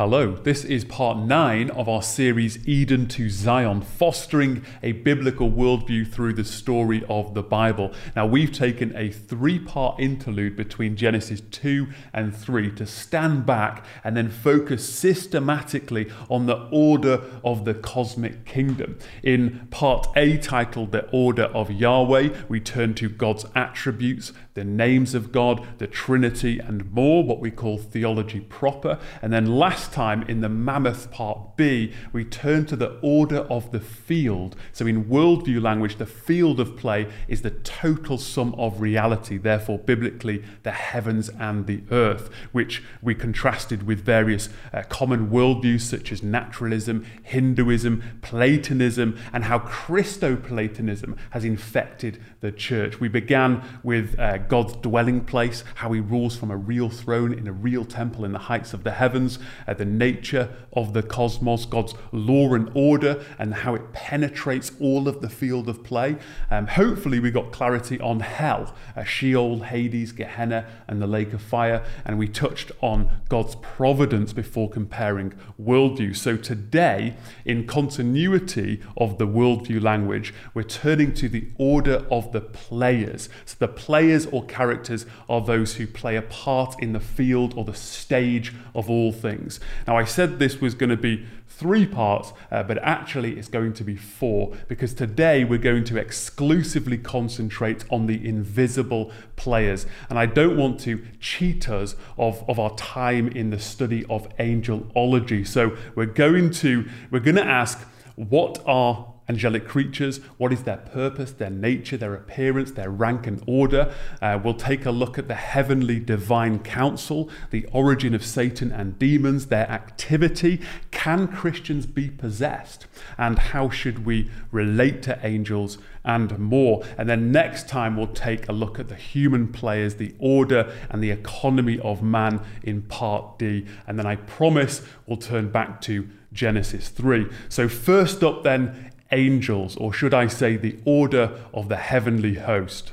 Hello, this is part nine of our series Eden to Zion, fostering a biblical worldview through the story of the Bible. Now, we've taken a three part interlude between Genesis 2 and 3 to stand back and then focus systematically on the order of the cosmic kingdom. In part A, titled The Order of Yahweh, we turn to God's attributes, the names of God, the Trinity, and more, what we call theology proper. And then last time in the Mammoth Part B, we turn to the order of the field. So, in worldview language, the field of play is the total sum of reality, therefore, biblically, the heavens and the earth, which we contrasted with various uh, common worldviews such as naturalism, Hinduism, Platonism, and how Christo-Platonism has infected the church. We began with uh, God's dwelling place, how he rules from a real throne in a real temple in the heights of the heavens. Uh, the nature of the cosmos, God's law and order, and how it penetrates all of the field of play. Um, hopefully, we got clarity on hell, uh, Sheol, Hades, Gehenna, and the lake of fire. And we touched on God's providence before comparing worldviews. So today, in continuity of the worldview language, we're turning to the order of the players. So the players or characters are those who play a part in the field or the stage of all things. Now, I said this was going to be three parts, uh, but actually it's going to be four because today we're going to exclusively concentrate on the invisible players. And I don't want to cheat us of, of our time in the study of angelology. So we're going to we're going to ask what are angelic creatures, what is their purpose, their nature, their appearance, their rank and order. Uh, we'll take a look at the heavenly divine council, the origin of Satan and demons, their activity. Can Christians be possessed? And how should we relate to angels and more? And then next time we'll take a look at the human players, the order and the economy of man in part D. And then I promise we'll turn back to Genesis 3. So, first up, then, angels, or should I say, the order of the heavenly host.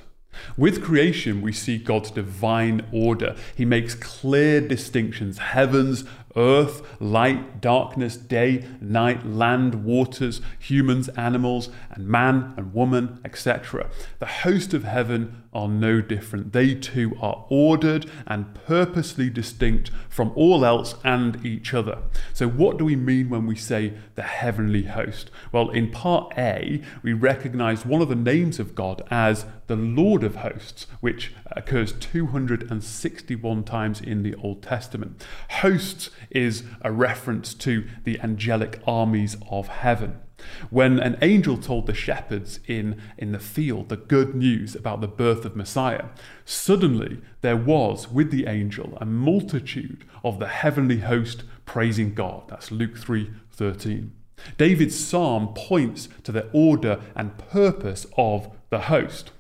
With creation, we see God's divine order. He makes clear distinctions heavens, earth, light, darkness, day, night, land, waters, humans, animals, and man and woman, etc. The host of heaven are no different. They too are ordered and purposely distinct from all else and each other. So, what do we mean when we say the heavenly host? Well, in part A, we recognize one of the names of God as the Lord of hosts, which occurs 261 times in the Old Testament. Hosts is a reference to the angelic armies of heaven. When an angel told the shepherds in, in the field the good news about the birth of Messiah, suddenly there was with the angel a multitude of the heavenly host praising God. That's Luke 3 13. David's psalm points to the order and purpose of the host.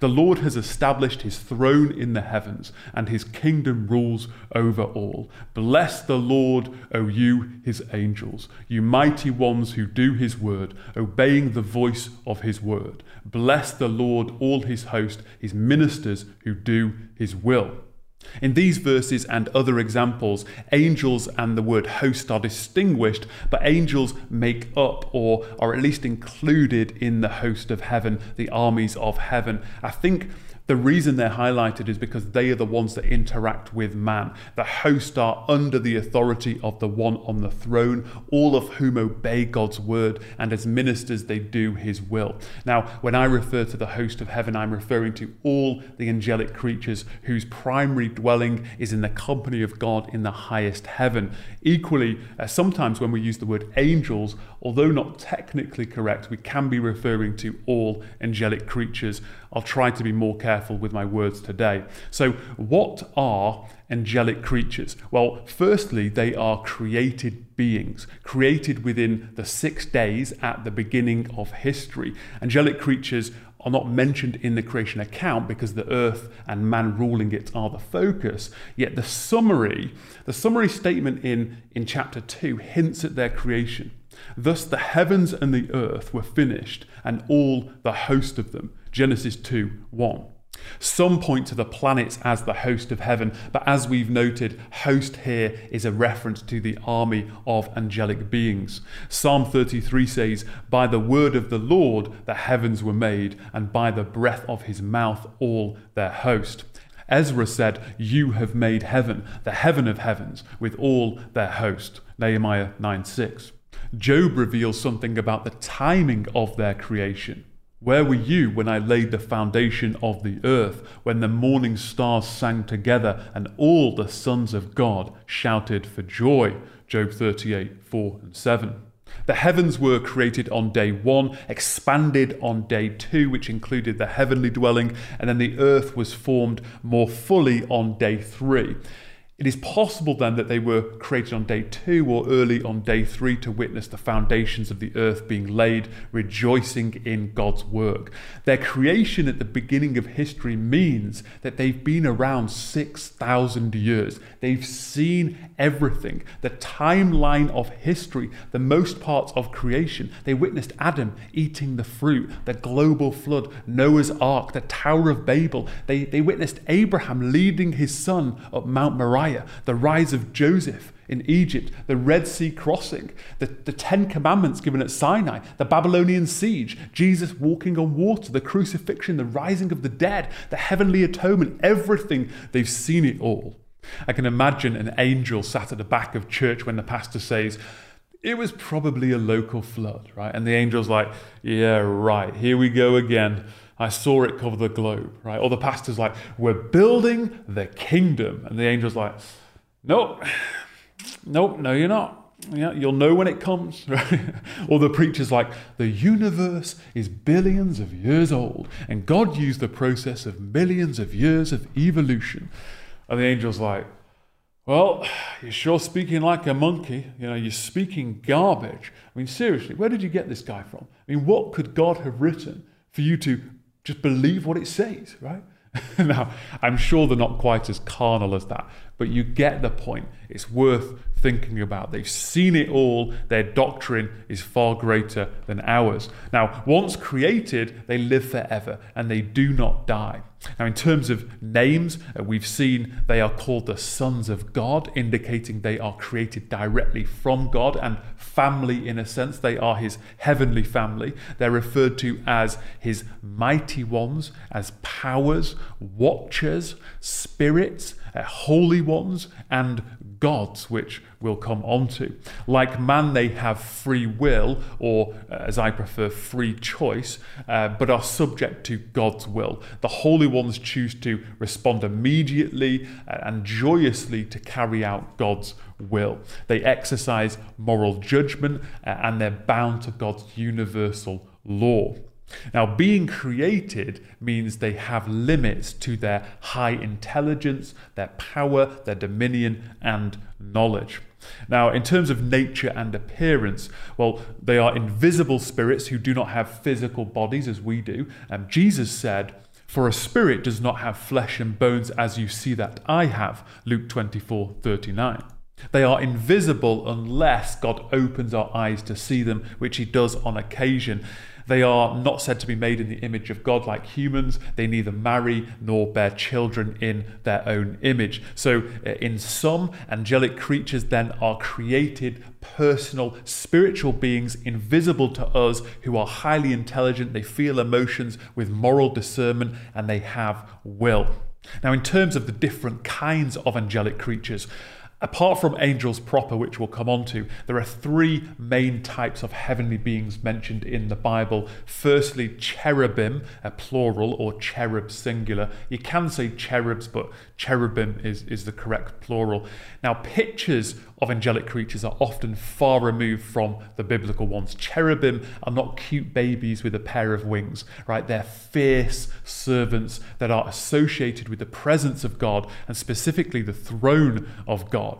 The Lord has established his throne in the heavens, and his kingdom rules over all. Bless the Lord, O you, his angels, you mighty ones who do his word, obeying the voice of his word. Bless the Lord, all his host, his ministers who do his will. In these verses and other examples, angels and the word host are distinguished, but angels make up or are at least included in the host of heaven, the armies of heaven. I think the reason they're highlighted is because they are the ones that interact with man. The host are under the authority of the one on the throne, all of whom obey God's word, and as ministers, they do his will. Now, when I refer to the host of heaven, I'm referring to all the angelic creatures whose primary dwelling is in the company of God in the highest heaven. Equally, uh, sometimes when we use the word angels, although not technically correct, we can be referring to all angelic creatures. I'll try to be more careful with my words today. So, what are angelic creatures? Well, firstly, they are created beings, created within the six days at the beginning of history. Angelic creatures are not mentioned in the creation account because the earth and man ruling it are the focus. Yet the summary, the summary statement in, in chapter 2 hints at their creation. Thus the heavens and the earth were finished, and all the host of them. Genesis 2 1. Some point to the planets as the host of heaven, but as we've noted, host here is a reference to the army of angelic beings. Psalm 33 says, By the word of the Lord the heavens were made, and by the breath of his mouth all their host. Ezra said, You have made heaven, the heaven of heavens, with all their host. Nehemiah 9 6. Job reveals something about the timing of their creation. Where were you when I laid the foundation of the earth, when the morning stars sang together and all the sons of God shouted for joy? Job 38 4 and 7. The heavens were created on day one, expanded on day two, which included the heavenly dwelling, and then the earth was formed more fully on day three. It is possible then that they were created on day two or early on day three to witness the foundations of the earth being laid, rejoicing in God's work. Their creation at the beginning of history means that they've been around 6,000 years. They've seen everything, the timeline of history, the most parts of creation. They witnessed Adam eating the fruit, the global flood, Noah's ark, the Tower of Babel. They, they witnessed Abraham leading his son up Mount Moriah the rise of Joseph in Egypt, the Red Sea crossing, the, the Ten Commandments given at Sinai, the Babylonian siege, Jesus walking on water, the crucifixion, the rising of the dead, the heavenly atonement, everything. They've seen it all. I can imagine an angel sat at the back of church when the pastor says, it was probably a local flood, right? And the angel's like, yeah, right, here we go again. I saw it cover the globe, right? Or the pastor's like, we're building the kingdom. And the angel's like, nope, nope, no, you're not. Yeah, you'll know when it comes. Right? or the preacher's like, the universe is billions of years old, and God used the process of millions of years of evolution. And the angel's like, well, you're sure speaking like a monkey. You know, you're speaking garbage. I mean, seriously, where did you get this guy from? I mean, what could God have written for you to just believe what it says, right? now, I'm sure they're not quite as carnal as that, but you get the point. It's worth thinking about. They've seen it all. Their doctrine is far greater than ours. Now, once created, they live forever and they do not die. Now, in terms of names, uh, we've seen they are called the sons of God, indicating they are created directly from God and family in a sense. They are his heavenly family. They're referred to as his mighty ones, as powers, watchers, spirits, uh, holy ones, and gods, which we'll come onto. Like man, they have free will, or uh, as I prefer, free choice, uh, but are subject to God's will. The holy ones choose to respond immediately uh, and joyously to carry out God's will. They exercise moral judgment uh, and they're bound to God's universal law. Now, being created means they have limits to their high intelligence, their power, their dominion, and knowledge. Now, in terms of nature and appearance, well, they are invisible spirits who do not have physical bodies as we do. And Jesus said, For a spirit does not have flesh and bones as you see that I have. Luke 24 39. They are invisible unless God opens our eyes to see them, which He does on occasion. They are not said to be made in the image of God like humans. They neither marry nor bear children in their own image. So, uh, in some, angelic creatures then are created, personal, spiritual beings invisible to us who are highly intelligent. They feel emotions with moral discernment and they have will. Now, in terms of the different kinds of angelic creatures, Apart from angels proper, which we'll come on to, there are three main types of heavenly beings mentioned in the Bible. Firstly, cherubim, a plural, or cherub singular. You can say cherubs, but cherubim is, is the correct plural. Now, pictures of angelic creatures are often far removed from the biblical ones. Cherubim are not cute babies with a pair of wings, right? They're fierce servants that are associated with the presence of God and specifically the throne of God.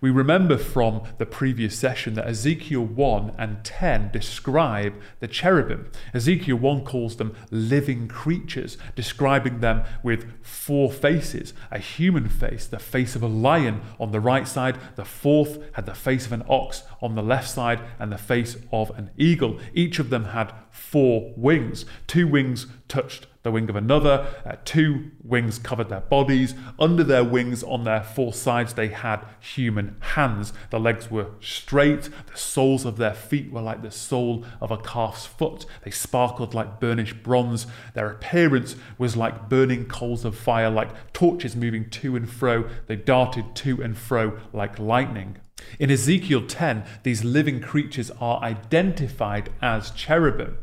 We remember from the previous session that Ezekiel 1 and 10 describe the cherubim. Ezekiel 1 calls them living creatures, describing them with four faces a human face, the face of a lion on the right side, the fourth had the face of an ox on the left side, and the face of an eagle. Each of them had four wings. Two wings touched the wing of another, uh, two wings covered their bodies. Under their wings, on their four sides, they had human hands. The legs were straight, the soles of their feet were like the sole of a calf's foot. They sparkled like burnished bronze. Their appearance was like burning coals of fire, like torches moving to and fro. They darted to and fro like lightning. In Ezekiel 10, these living creatures are identified as cherubim.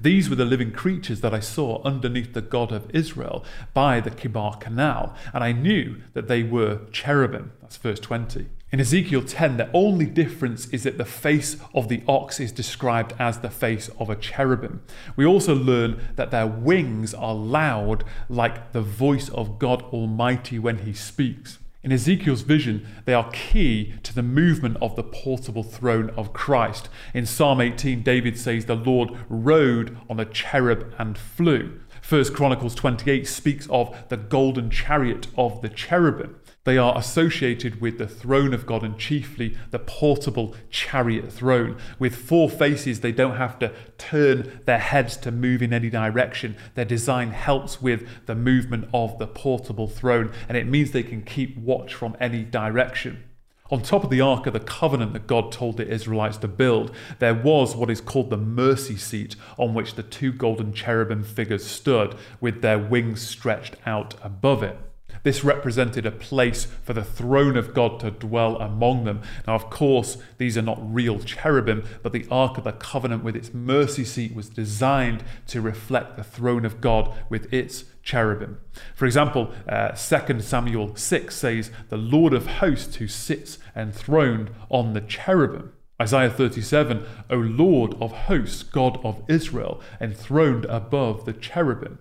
These were the living creatures that I saw underneath the God of Israel by the Chebar Canal, and I knew that they were cherubim. That's verse 20. In Ezekiel 10, the only difference is that the face of the ox is described as the face of a cherubim. We also learn that their wings are loud like the voice of God Almighty when he speaks. In Ezekiel's vision, they are key to the movement of the portable throne of Christ. In Psalm 18, David says, The Lord rode on a cherub and flew. First Chronicles 28 speaks of the golden chariot of the cherubim. They are associated with the throne of God and chiefly the portable chariot throne. With four faces, they don't have to turn their heads to move in any direction. Their design helps with the movement of the portable throne, and it means they can keep watch from any direction. On top of the Ark of the Covenant that God told the Israelites to build, there was what is called the mercy seat, on which the two golden cherubim figures stood, with their wings stretched out above it. This represented a place for the throne of God to dwell among them. Now, of course, these are not real cherubim, but the Ark of the Covenant with its mercy seat was designed to reflect the throne of God with its cherubim. For example, uh, 2 Samuel 6 says, The Lord of hosts who sits enthroned on the cherubim. Isaiah 37, O Lord of hosts, God of Israel, enthroned above the cherubim.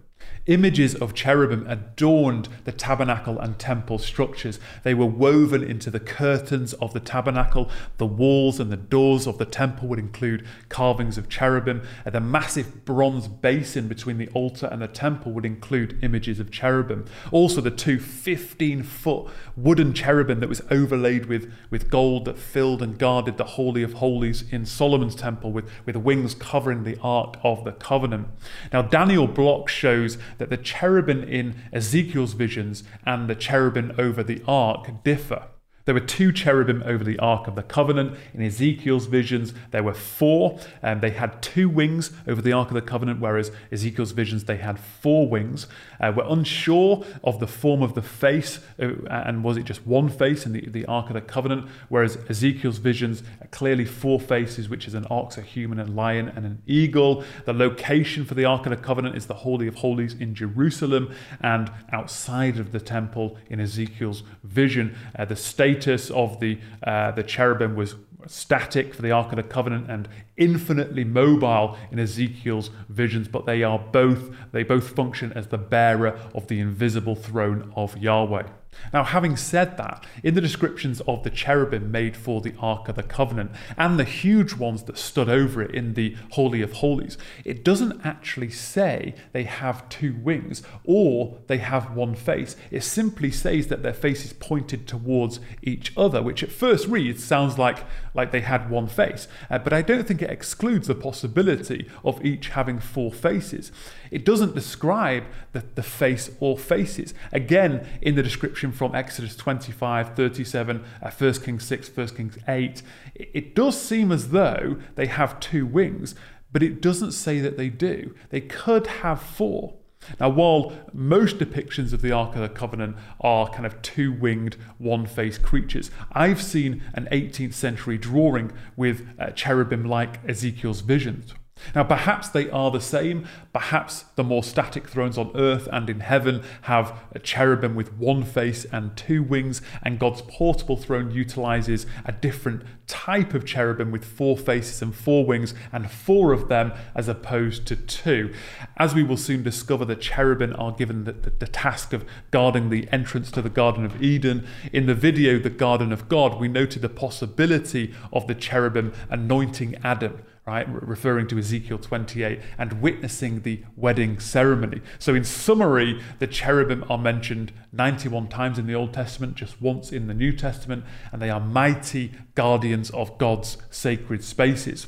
Images of cherubim adorned the tabernacle and temple structures. They were woven into the curtains of the tabernacle. The walls and the doors of the temple would include carvings of cherubim. And the massive bronze basin between the altar and the temple would include images of cherubim. Also, the two 15 foot wooden cherubim that was overlaid with, with gold that filled and guarded the Holy of Holies in Solomon's temple with, with wings covering the Ark of the Covenant. Now, Daniel Block shows that the cherubim in Ezekiel's visions and the cherubim over the ark differ. There were two cherubim over the Ark of the Covenant. In Ezekiel's visions, there were four, and they had two wings over the Ark of the Covenant, whereas Ezekiel's visions, they had four wings. Uh, we're unsure of the form of the face, uh, and was it just one face in the, the Ark of the Covenant, whereas Ezekiel's visions, clearly four faces, which is an ox, a human, a lion, and an eagle. The location for the Ark of the Covenant is the Holy of Holies in Jerusalem, and outside of the temple in Ezekiel's vision, uh, the state status of the, uh, the cherubim was static for the Ark of the Covenant and infinitely mobile in Ezekiel's visions, but they are both, they both function as the bearer of the invisible throne of Yahweh. Now, having said that, in the descriptions of the cherubim made for the Ark of the Covenant and the huge ones that stood over it in the Holy of Holies, it doesn't actually say they have two wings or they have one face. It simply says that their face is pointed towards each other, which at first reads sounds like, like they had one face. Uh, but I don't think it excludes the possibility of each having four faces. It doesn't describe the, the face or faces. Again, in the description from Exodus 25, 37, uh, 1 Kings 6, 1 Kings 8, it, it does seem as though they have two wings, but it doesn't say that they do. They could have four. Now, while most depictions of the Ark of the Covenant are kind of two winged, one faced creatures, I've seen an 18th century drawing with uh, cherubim like Ezekiel's visions. Now, perhaps they are the same. Perhaps the more static thrones on earth and in heaven have a cherubim with one face and two wings, and God's portable throne utilizes a different type of cherubim with four faces and four wings, and four of them as opposed to two. As we will soon discover, the cherubim are given the, the, the task of guarding the entrance to the Garden of Eden. In the video, The Garden of God, we noted the possibility of the cherubim anointing Adam right, referring to Ezekiel 28, and witnessing the wedding ceremony. So, in summary, the cherubim are mentioned 91 times in the Old Testament, just once in the New Testament, and they are mighty guardians of God's sacred spaces.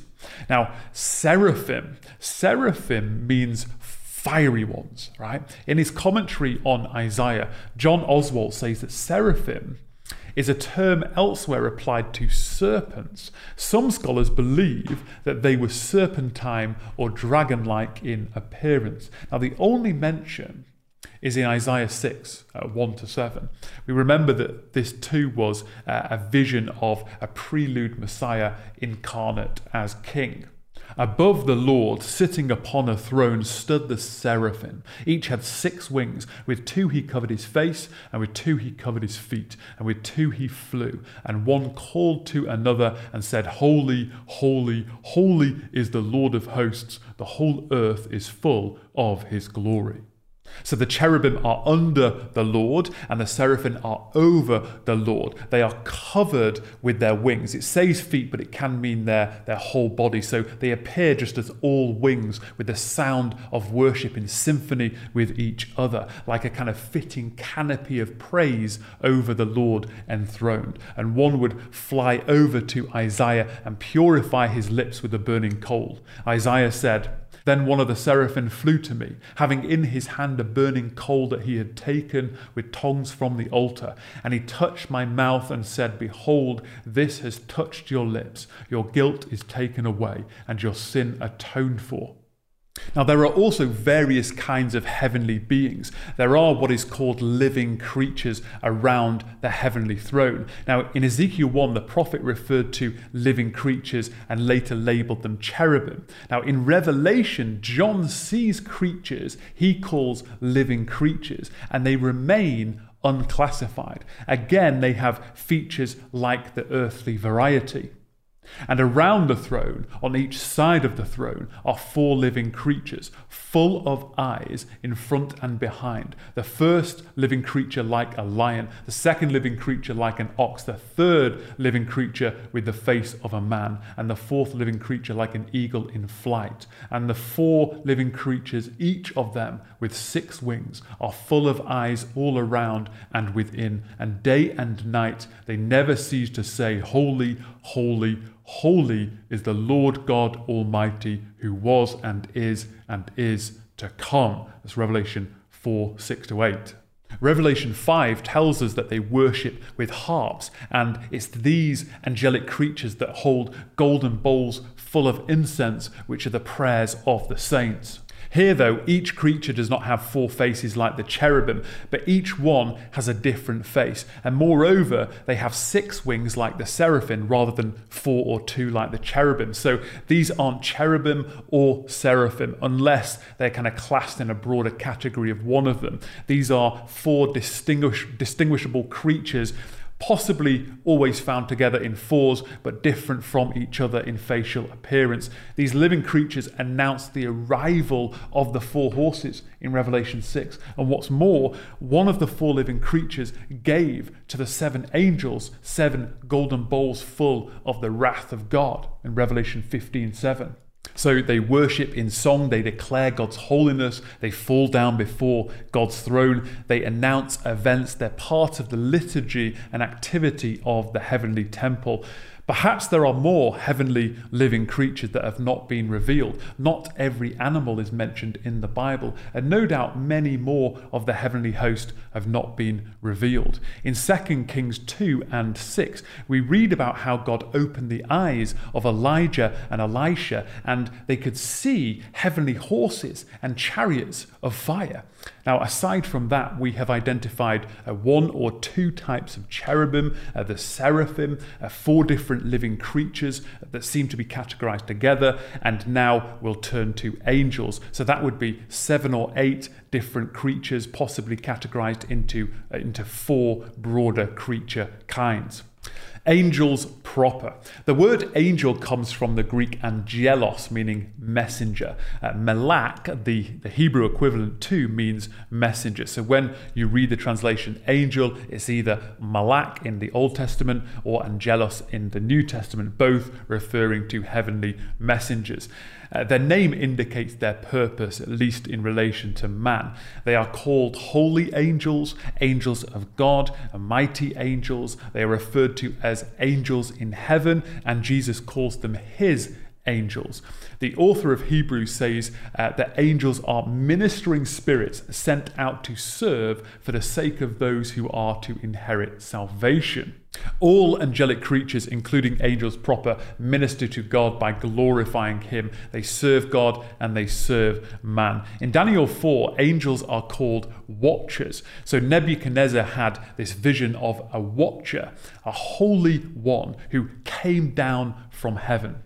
Now, seraphim, seraphim means fiery ones, right? In his commentary on Isaiah, John Oswalt says that seraphim is a term elsewhere applied to serpents. Some scholars believe that they were serpentine or dragon like in appearance. Now, the only mention is in Isaiah 6, uh, 1 to 7. We remember that this too was uh, a vision of a prelude Messiah incarnate as king. Above the Lord, sitting upon a throne, stood the seraphim. Each had six wings. With two he covered his face, and with two he covered his feet, and with two he flew. And one called to another and said, Holy, holy, holy is the Lord of hosts. The whole earth is full of his glory. So the cherubim are under the Lord and the seraphim are over the Lord. They are covered with their wings. It says feet, but it can mean their, their whole body. So they appear just as all wings with the sound of worship in symphony with each other, like a kind of fitting canopy of praise over the Lord enthroned. And one would fly over to Isaiah and purify his lips with a burning coal. Isaiah said, then one of the seraphim flew to me, having in his hand a burning coal that he had taken with tongs from the altar. And he touched my mouth and said, Behold, this has touched your lips. Your guilt is taken away, and your sin atoned for. Now, there are also various kinds of heavenly beings. There are what is called living creatures around the heavenly throne. Now, in Ezekiel 1, the prophet referred to living creatures and later labeled them cherubim. Now, in Revelation, John sees creatures he calls living creatures, and they remain unclassified. Again, they have features like the earthly variety. And around the throne, on each side of the throne, are four living creatures, full of eyes in front and behind. The first living creature like a lion, the second living creature like an ox, the third living creature with the face of a man, and the fourth living creature like an eagle in flight. And the four living creatures, each of them with six wings, are full of eyes all around and within. And day and night they never cease to say, Holy, holy, Holy is the Lord God Almighty, who was and is and is to come. That's Revelation 4 6 to 8. Revelation 5 tells us that they worship with harps, and it's these angelic creatures that hold golden bowls full of incense, which are the prayers of the saints. Here, though, each creature does not have four faces like the cherubim, but each one has a different face. And moreover, they have six wings like the seraphim rather than four or two like the cherubim. So these aren't cherubim or seraphim unless they're kind of classed in a broader category of one of them. These are four distinguish- distinguishable creatures possibly always found together in fours, but different from each other in facial appearance. These living creatures announce the arrival of the four horses in Revelation 6. And what's more, one of the four living creatures gave to the seven angels seven golden bowls full of the wrath of God in Revelation 15 7. So they worship in song, they declare God's holiness, they fall down before God's throne, they announce events, they're part of the liturgy and activity of the heavenly temple. Perhaps there are more heavenly living creatures that have not been revealed. Not every animal is mentioned in the Bible, and no doubt many more of the heavenly host have not been revealed. In 2 Kings 2 and 6, we read about how God opened the eyes of Elijah and Elisha, and they could see heavenly horses and chariots of fire. Now, aside from that, we have identified uh, one or two types of cherubim, uh, the seraphim, uh, four different living creatures that seem to be categorized together, and now we'll turn to angels. So that would be seven or eight different creatures, possibly categorized into, uh, into four broader creature kinds. Angels proper. The word angel comes from the Greek angelos, meaning messenger. Uh, malak, the, the Hebrew equivalent to, means messenger. So when you read the translation angel, it's either malak in the Old Testament or angelos in the New Testament, both referring to heavenly messengers. Uh, their name indicates their purpose, at least in relation to man. They are called holy angels, angels of God, mighty angels. They are referred to as angels in heaven, and Jesus calls them his angels. The author of Hebrews says uh, that angels are ministering spirits sent out to serve for the sake of those who are to inherit salvation. All angelic creatures, including angels proper, minister to God by glorifying Him. They serve God and they serve man. In Daniel 4, angels are called watchers. So Nebuchadnezzar had this vision of a watcher, a holy one who came down from heaven.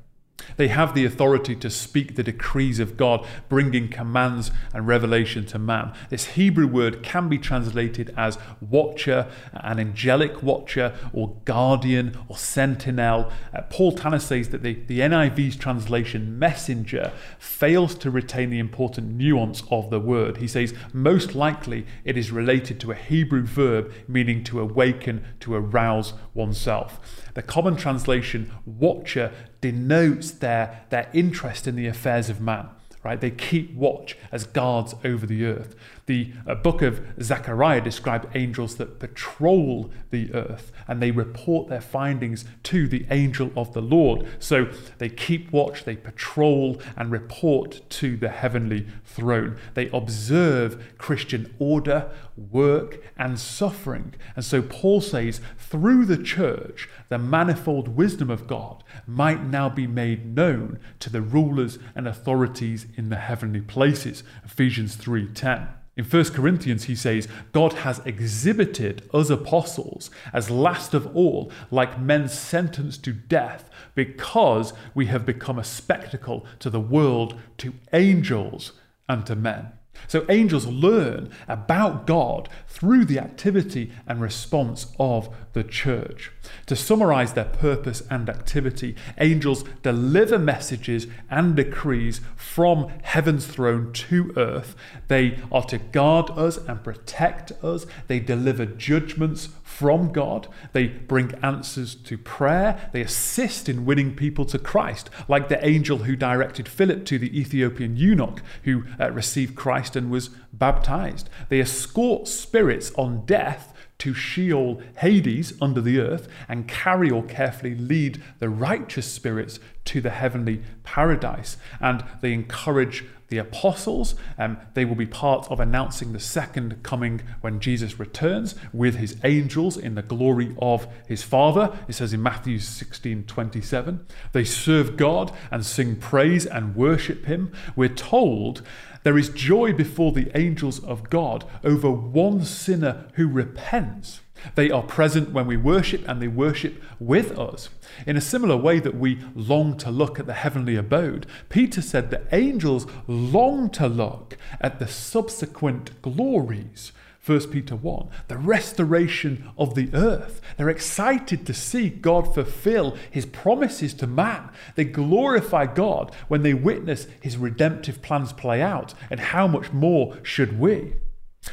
They have the authority to speak the decrees of God, bringing commands and revelation to man. This Hebrew word can be translated as watcher, an angelic watcher, or guardian, or sentinel. Uh, Paul Tanner says that the, the NIV's translation, messenger, fails to retain the important nuance of the word. He says, most likely it is related to a Hebrew verb meaning to awaken, to arouse oneself. The common translation, watcher, denotes their, their interest in the affairs of man. Right? They keep watch as guards over the earth. The uh, book of Zechariah describes angels that patrol the earth and they report their findings to the angel of the Lord. So they keep watch, they patrol and report to the heavenly throne. They observe Christian order, work, and suffering. And so Paul says, through the church, the manifold wisdom of God might now be made known to the rulers and authorities in the heavenly places. Ephesians 3:10. In 1 Corinthians, he says, God has exhibited us apostles as last of all, like men sentenced to death, because we have become a spectacle to the world, to angels, and to men. So angels learn about God through the activity and response of the church. To summarize their purpose and activity, angels deliver messages and decrees from heaven's throne to earth. They are to guard us and protect us. They deliver judgments from God. They bring answers to prayer. They assist in winning people to Christ, like the angel who directed Philip to the Ethiopian eunuch who uh, received Christ and was baptized. They escort spirits on death to Sheol, Hades, under the earth, and carry or carefully lead the righteous spirits to the heavenly paradise. And they encourage the apostles. Um, they will be part of announcing the second coming when Jesus returns with his angels in the glory of his Father. It says in Matthew 16 27. They serve God and sing praise and worship him. We're told there is joy before the angels of God over one sinner who repents. They are present when we worship and they worship with us. In a similar way that we long to look at the heavenly abode, Peter said that angels long to look at the subsequent glories 1 Peter 1, the restoration of the earth. They're excited to see God fulfill his promises to man. They glorify God when they witness his redemptive plans play out. And how much more should we?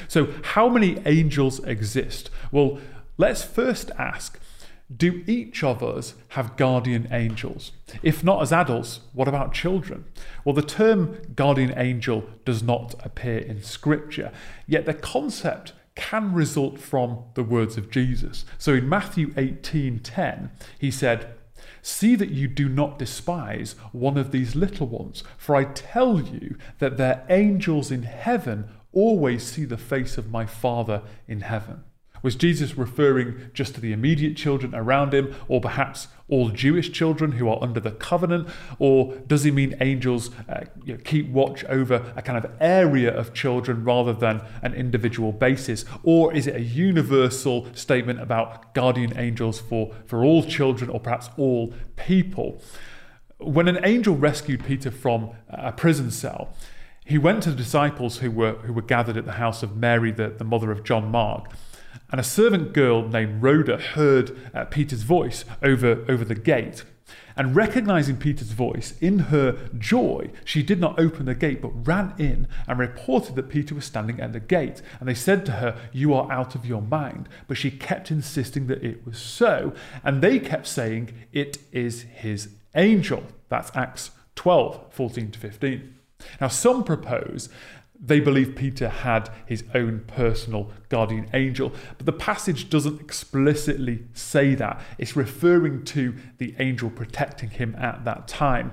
So, how many angels exist? Well, let's first ask do each of us have guardian angels? If not as adults, what about children? Well, the term guardian angel does not appear in Scripture, yet the concept can result from the words of Jesus. So in Matthew 18:10, he said, See that you do not despise one of these little ones, for I tell you that their angels in heaven always see the face of my Father in heaven. Was Jesus referring just to the immediate children around him, or perhaps all Jewish children who are under the covenant? Or does he mean angels uh, you know, keep watch over a kind of area of children rather than an individual basis? Or is it a universal statement about guardian angels for, for all children or perhaps all people? When an angel rescued Peter from a prison cell, he went to the disciples who were, who were gathered at the house of Mary, the, the mother of John Mark. And a servant girl named Rhoda heard uh, Peter's voice over, over the gate. And recognizing Peter's voice, in her joy, she did not open the gate, but ran in and reported that Peter was standing at the gate. And they said to her, You are out of your mind. But she kept insisting that it was so. And they kept saying, It is his angel. That's Acts 12, 14 to 15. Now, some propose They believe Peter had his own personal guardian angel, but the passage doesn't explicitly say that. It's referring to the angel protecting him at that time.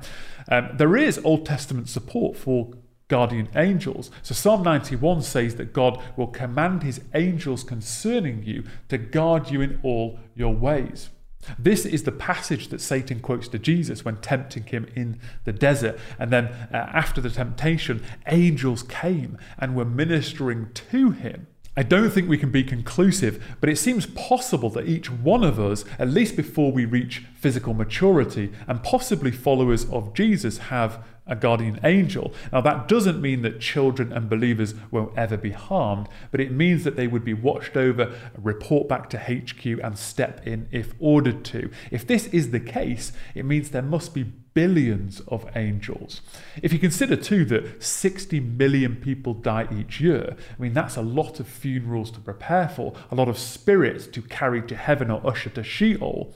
Um, there is Old Testament support for guardian angels. So Psalm 91 says that God will command his angels concerning you to guard you in all your ways. This is the passage that Satan quotes to Jesus when tempting him in the desert. And then uh, after the temptation, angels came and were ministering to him. I don't think we can be conclusive, but it seems possible that each one of us, at least before we reach physical maturity, and possibly followers of Jesus, have a guardian angel. Now, that doesn't mean that children and believers won't ever be harmed, but it means that they would be watched over, report back to HQ, and step in if ordered to. If this is the case, it means there must be billions of angels. If you consider too that 60 million people die each year, I mean, that's a lot of funerals to prepare for, a lot of spirits to carry to heaven or usher to Sheol.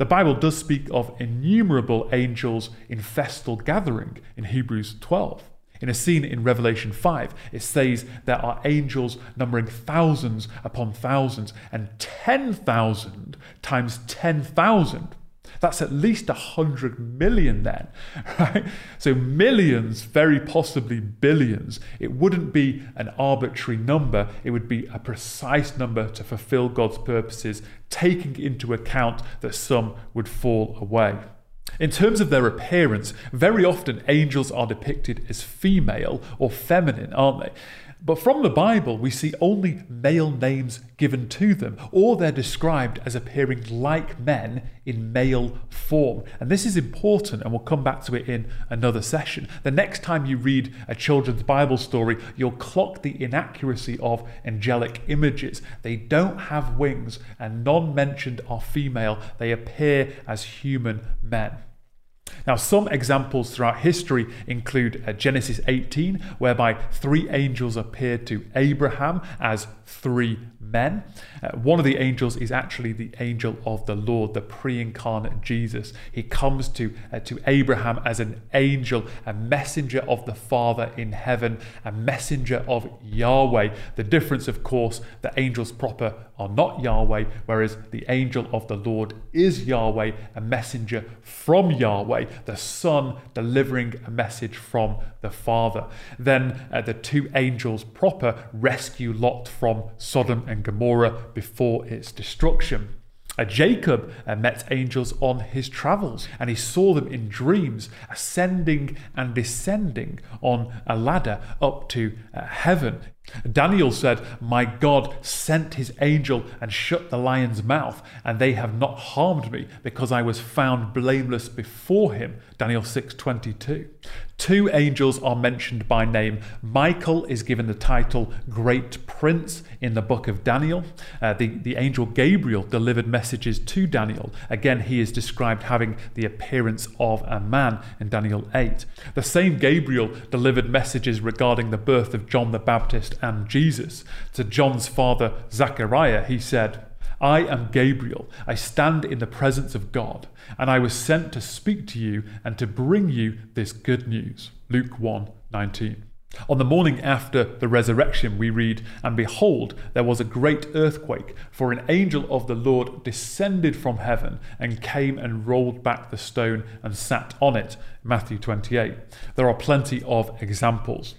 The Bible does speak of innumerable angels in festal gathering in Hebrews 12. In a scene in Revelation 5, it says there are angels numbering thousands upon thousands and 10,000 times 10,000 that's at least 100 million then, right? So millions, very possibly billions. It wouldn't be an arbitrary number, it would be a precise number to fulfill God's purposes, taking into account that some would fall away. In terms of their appearance, very often angels are depicted as female or feminine, aren't they? But from the Bible, we see only male names given to them, or they're described as appearing like men in male form. And this is important, and we'll come back to it in another session. The next time you read a children's Bible story, you'll clock the inaccuracy of angelic images. They don't have wings, and none mentioned are female, they appear as human men. Now, some examples throughout history include uh, Genesis 18, whereby three angels appeared to Abraham as three men. Uh, one of the angels is actually the angel of the Lord, the pre-incarnate Jesus. He comes to uh, to Abraham as an angel, a messenger of the Father in heaven, a messenger of Yahweh. The difference, of course, the angels proper are not Yahweh, whereas the angel of the Lord is Yahweh, a messenger from Yahweh, the Son delivering a message from the Father. Then uh, the two angels proper rescue Lot from Sodom and Gomorrah before its destruction. Uh, Jacob uh, met angels on his travels and he saw them in dreams ascending and descending on a ladder up to uh, heaven. Daniel said, My God sent his angel and shut the lion's mouth, and they have not harmed me, because I was found blameless before him. Daniel 6:22. Two angels are mentioned by name. Michael is given the title Great Prince in the book of Daniel. Uh, the, the angel Gabriel delivered messages to Daniel. Again, he is described having the appearance of a man in Daniel 8. The same Gabriel delivered messages regarding the birth of John the Baptist and Jesus. To John's father, Zechariah, he said, I am Gabriel. I stand in the presence of God, and I was sent to speak to you and to bring you this good news. Luke 1 19. On the morning after the resurrection, we read, And behold, there was a great earthquake, for an angel of the Lord descended from heaven and came and rolled back the stone and sat on it. Matthew 28. There are plenty of examples.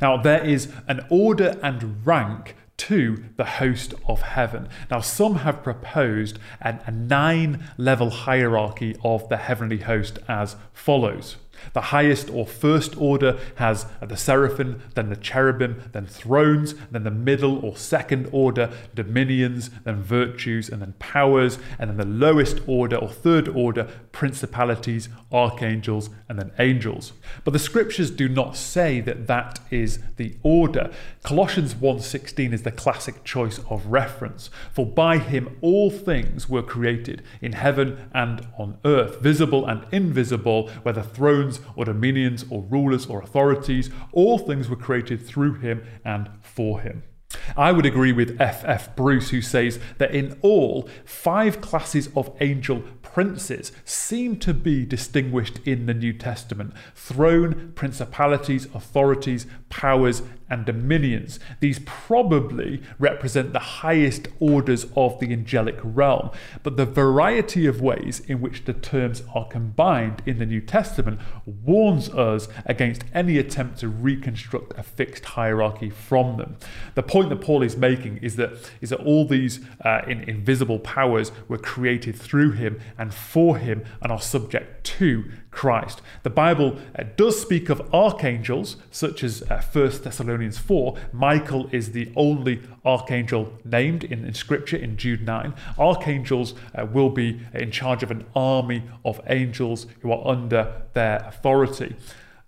Now, there is an order and rank to the host of heaven. Now, some have proposed an, a nine level hierarchy of the heavenly host as follows. The highest or first order has the seraphim, then the cherubim, then thrones, then the middle or second order, dominions, then virtues, and then powers, and then the lowest order or third order, principalities, archangels, and then angels. But the scriptures do not say that that is the order. Colossians 1:16 is the classic choice of reference. For by him all things were created in heaven and on earth, visible and invisible, whether thrones or dominions or rulers or authorities. All things were created through him and for him. I would agree with F. F. Bruce, who says that in all, five classes of angel princes seem to be distinguished in the New Testament throne, principalities, authorities, powers, and dominions. These probably represent the highest orders of the angelic realm, but the variety of ways in which the terms are combined in the New Testament warns us against any attempt to reconstruct a fixed hierarchy from them. The point that Paul is making is that is that all these uh, in, invisible powers were created through him and for him and are subject to Christ. The Bible uh, does speak of archangels, such as uh, 1 Thessalonians 4. Michael is the only archangel named in, in Scripture in Jude 9. Archangels uh, will be in charge of an army of angels who are under their authority.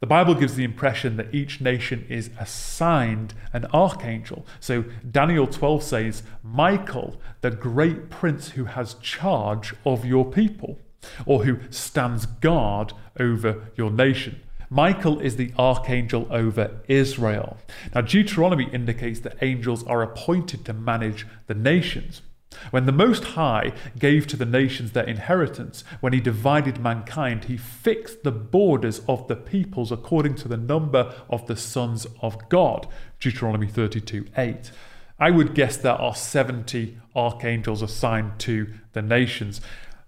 The Bible gives the impression that each nation is assigned an archangel. So Daniel 12 says, Michael, the great prince who has charge of your people or who stands guard over your nation. Michael is the archangel over Israel. Now, Deuteronomy indicates that angels are appointed to manage the nations. When the Most High gave to the nations their inheritance, when he divided mankind, he fixed the borders of the peoples according to the number of the sons of God. Deuteronomy 32 8. I would guess there are 70 archangels assigned to the nations.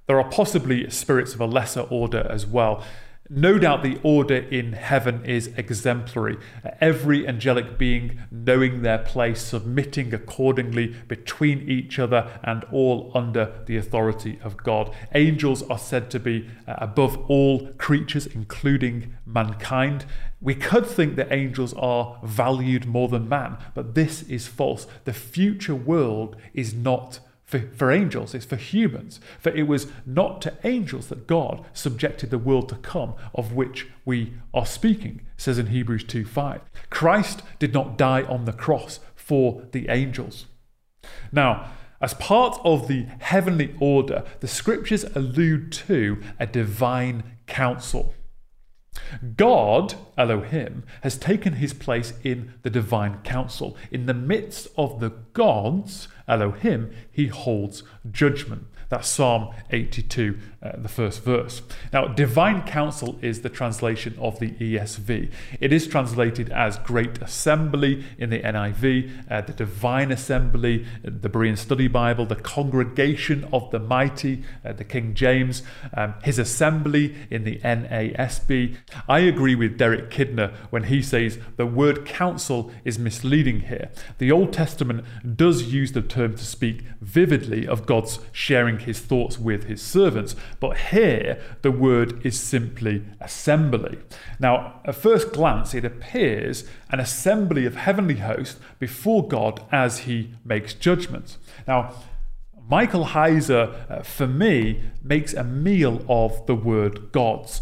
There are possibly spirits of a lesser order as well. No doubt the order in heaven is exemplary. Every angelic being knowing their place, submitting accordingly between each other, and all under the authority of God. Angels are said to be uh, above all creatures, including mankind. We could think that angels are valued more than man, but this is false. The future world is not for, for angels, it's for humans. For it was not to angels that God subjected the world to come, of which we are speaking, says in Hebrews 2 5. Christ did not die on the cross for the angels. Now, as part of the heavenly order, the scriptures allude to a divine council. God, Elohim, has taken his place in the divine council. In the midst of the gods, Elohim, he holds judgment. That's Psalm 82, uh, the first verse. Now, divine council is the translation of the ESV. It is translated as Great Assembly in the NIV, uh, the Divine Assembly, the Berean Study Bible, the Congregation of the Mighty, uh, the King James, um, His Assembly in the NASB. I agree with Derek Kidner when he says the word council is misleading here. The Old Testament does use the term to speak vividly of God's sharing sharing his thoughts with his servants. But here, the word is simply assembly. Now, at first glance, it appears an assembly of heavenly hosts before God as he makes judgments. Now, Michael Heiser, uh, for me, makes a meal of the word gods.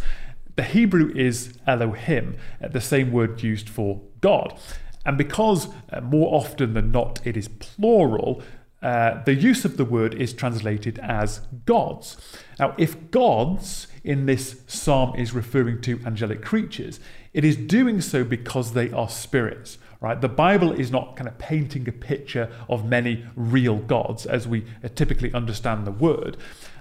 The Hebrew is Elohim, uh, the same word used for God. And because uh, more often than not it is plural, uh, the use of the word is translated as gods. Now, if gods in this psalm is referring to angelic creatures, it is doing so because they are spirits. Right? The Bible is not kind of painting a picture of many real gods as we uh, typically understand the word.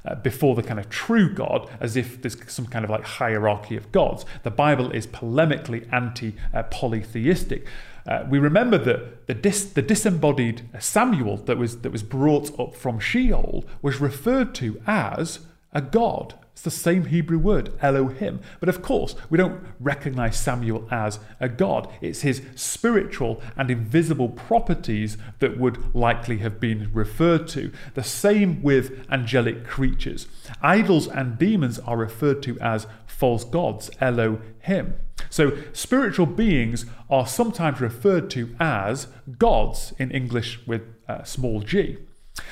Uh, before the kind of true God, as if there's some kind of like hierarchy of gods. The Bible is polemically anti uh, polytheistic. Uh, we remember that the, dis- the disembodied Samuel that was, that was brought up from Sheol was referred to as a god. It's the same Hebrew word, Elohim. But of course, we don't recognize Samuel as a god. It's his spiritual and invisible properties that would likely have been referred to. The same with angelic creatures. Idols and demons are referred to as false gods, Elohim. So, spiritual beings are sometimes referred to as gods in English with a small g.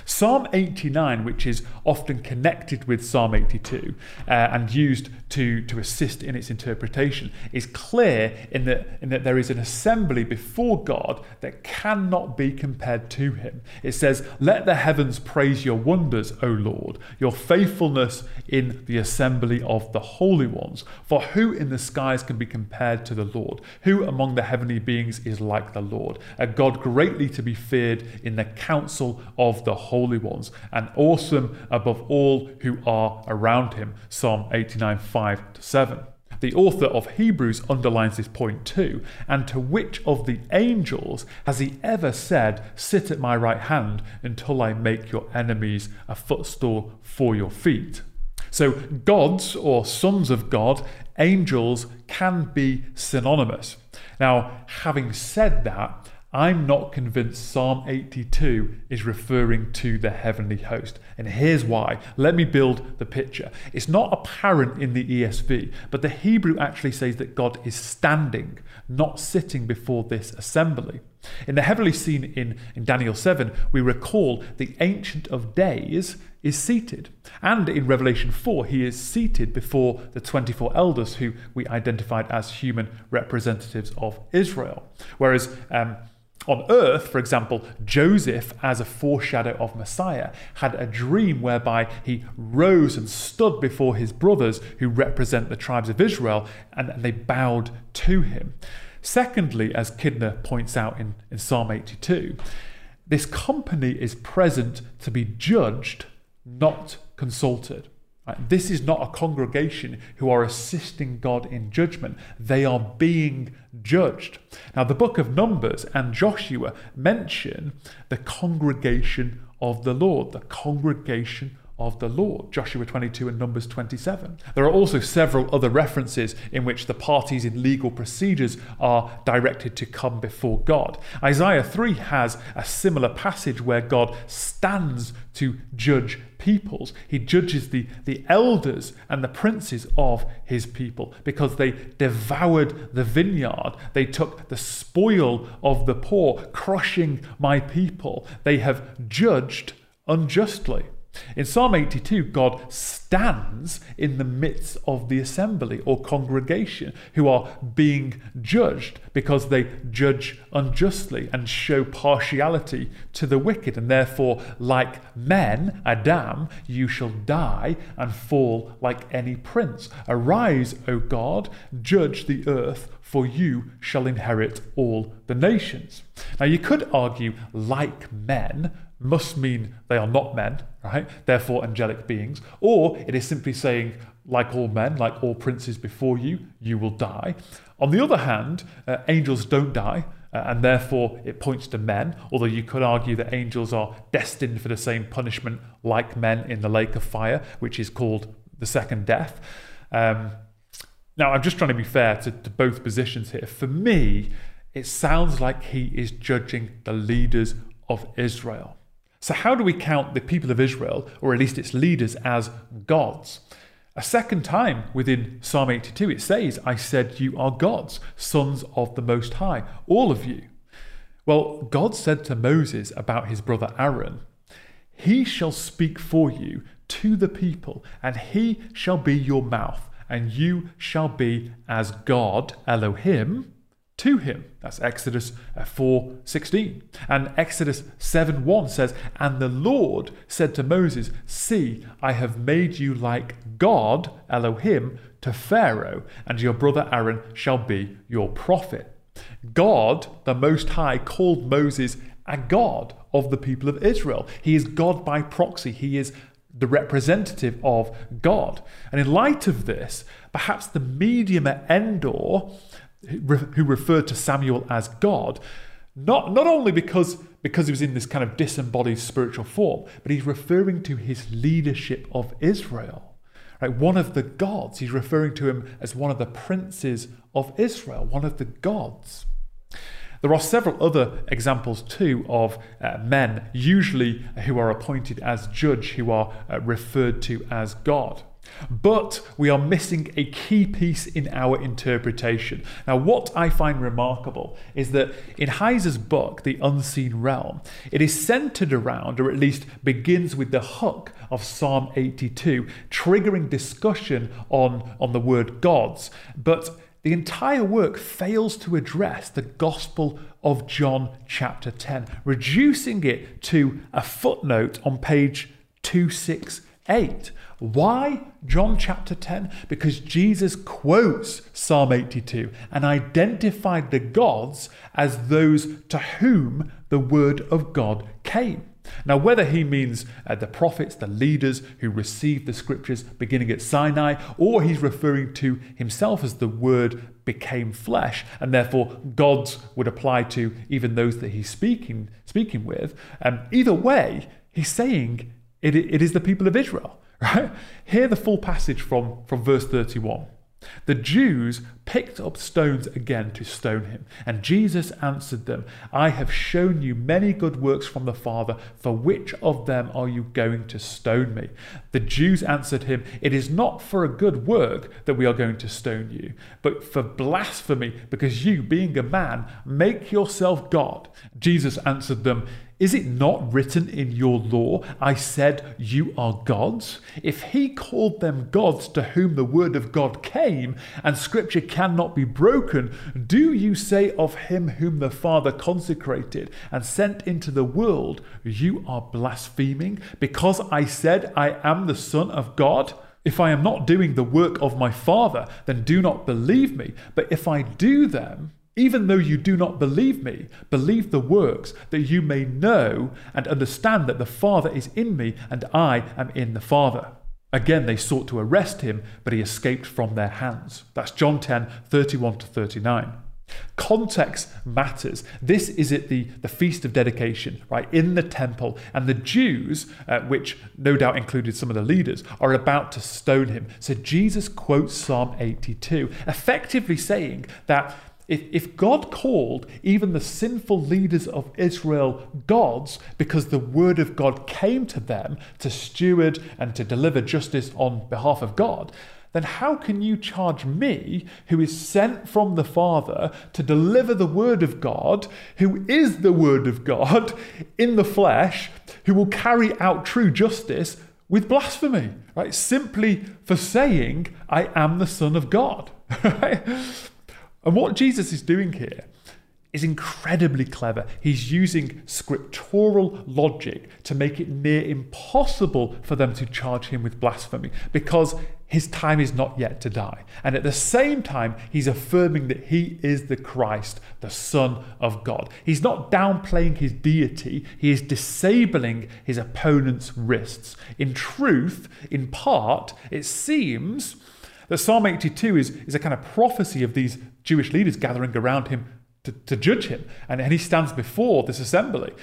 Psalm 89, which is often connected with Psalm 82 uh, and used to, to assist in its interpretation, is clear in that, in that there is an assembly before God that cannot be compared to him. It says, Let the heavens praise your wonders, O Lord, your faithfulness in the assembly of the holy ones. For who in the skies can be compared to the Lord? Who among the heavenly beings is like the Lord? A God greatly to be feared in the council of the holy ones, and awesome above all who are around him. Psalm 89 5 to 7. The author of Hebrews underlines this point too. And to which of the angels has he ever said, Sit at my right hand until I make your enemies a footstool for your feet? So, gods or sons of God, angels, can be synonymous. Now, having said that, I'm not convinced Psalm 82 is referring to the heavenly host. And here's why. Let me build the picture. It's not apparent in the ESV, but the Hebrew actually says that God is standing, not sitting before this assembly. In the heavenly scene in, in Daniel 7, we recall the Ancient of Days is seated. And in Revelation 4, he is seated before the 24 elders who we identified as human representatives of Israel. Whereas um, on earth, for example, Joseph, as a foreshadow of Messiah, had a dream whereby he rose and stood before his brothers who represent the tribes of Israel and, they bowed to him. Secondly, as Kidner points out in, in Psalm 82, this company is present to be judged, not consulted. Uh, this is not a congregation who are assisting God in judgment. They are being judged. Now, the book of Numbers and Joshua mention the congregation of the Lord, the congregation of the Lord, Joshua 22 and Numbers 27. There are also several other references in which the parties in legal procedures are directed to come before God. Isaiah 3 has a similar passage where God stands to judge peoples. He judges the, the elders and the princes of his people because they devoured the vineyard. They took the spoil of the poor, crushing my people. They have judged unjustly. In Psalm 82, God stands in the midst of the assembly or congregation who are being judged because they judge unjustly and show partiality to the wicked. And therefore, like men, Adam, you shall die and fall like any prince. Arise, O God, judge the earth, for you shall inherit all the nations. Now, you could argue, like men, must mean they are not men, right? Therefore, angelic beings. Or it is simply saying, like all men, like all princes before you, you will die. On the other hand, uh, angels don't die, uh, and therefore it points to men, although you could argue that angels are destined for the same punishment like men in the lake of fire, which is called the second death. Um, now, I'm just trying to be fair to, to both positions here. For me, it sounds like he is judging the leaders of Israel. So, how do we count the people of Israel, or at least its leaders, as gods? A second time within Psalm 82, it says, I said, You are gods, sons of the Most High, all of you. Well, God said to Moses about his brother Aaron, He shall speak for you to the people, and he shall be your mouth, and you shall be as God, Elohim, to him. That's Exodus uh, 4:16. And Exodus 7:1 says, "And the Lord said to Moses, See, I have made you like God, Elohim, to Pharaoh, and your brother Aaron shall be your prophet." God, the Most High, called Moses a God of the people of Israel. He is God by proxy. He is the representative of God. And in light of this, perhaps the medium at Endor who referred to Samuel as God, not, not only because, because he was in this kind of disembodied spiritual form, but he's referring to his leadership of Israel. Right? One of the gods. He's referring to him as one of the princes of Israel, one of the gods. There are several other examples too of uh, men, usually who are appointed as judge, who are uh, referred to as God. But we are missing a key piece in our interpretation. Now, what I find remarkable is that in Heiser's book, The Unseen Realm, it is centered around, or at least begins with the hook of Psalm 82, triggering discussion on, on the word gods. But the entire work fails to address the Gospel of John, chapter 10, reducing it to a footnote on page 268. Why John chapter 10? Because Jesus quotes Psalm 82 and identified the gods as those to whom the word of God came. Now, whether he means uh, the prophets, the leaders who received the scriptures beginning at Sinai, or he's referring to himself as the word became flesh, and therefore gods would apply to even those that he's speaking, speaking with, um, either way, he's saying it, it is the people of Israel. Right? Hear the full passage from, from verse 31. The Jews picked up stones again to stone him, and Jesus answered them, I have shown you many good works from the Father, for which of them are you going to stone me? The Jews answered him, It is not for a good work that we are going to stone you, but for blasphemy, because you, being a man, make yourself God. Jesus answered them, is it not written in your law, I said, You are gods? If he called them gods to whom the word of God came, and scripture cannot be broken, do you say of him whom the Father consecrated and sent into the world, You are blaspheming, because I said, I am the Son of God? If I am not doing the work of my Father, then do not believe me. But if I do them, even though you do not believe me, believe the works, that you may know and understand that the Father is in me and I am in the Father. Again, they sought to arrest him, but he escaped from their hands. That's John 10 31 to 39. Context matters. This is at the, the Feast of Dedication, right, in the temple. And the Jews, uh, which no doubt included some of the leaders, are about to stone him. So Jesus quotes Psalm 82, effectively saying that if, if God called even the sinful leaders of Israel gods because the word of God came to them to steward and to deliver justice on behalf of God, then how can you charge me, who is sent from the Father to deliver the Word of God, who is the Word of God in the flesh, who will carry out true justice with blasphemy, right? Simply for saying, I am the Son of God. Right? And what Jesus is doing here is incredibly clever. He's using scriptural logic to make it near impossible for them to charge him with blasphemy because his time is not yet to die. And at the same time, he's affirming that he is the Christ, the Son of God. He's not downplaying his deity, he is disabling his opponent's wrists. In truth, in part, it seems that Psalm 82 is, is a kind of prophecy of these Jewish leaders gathering around him to, to judge him. And, and he stands before this assembly,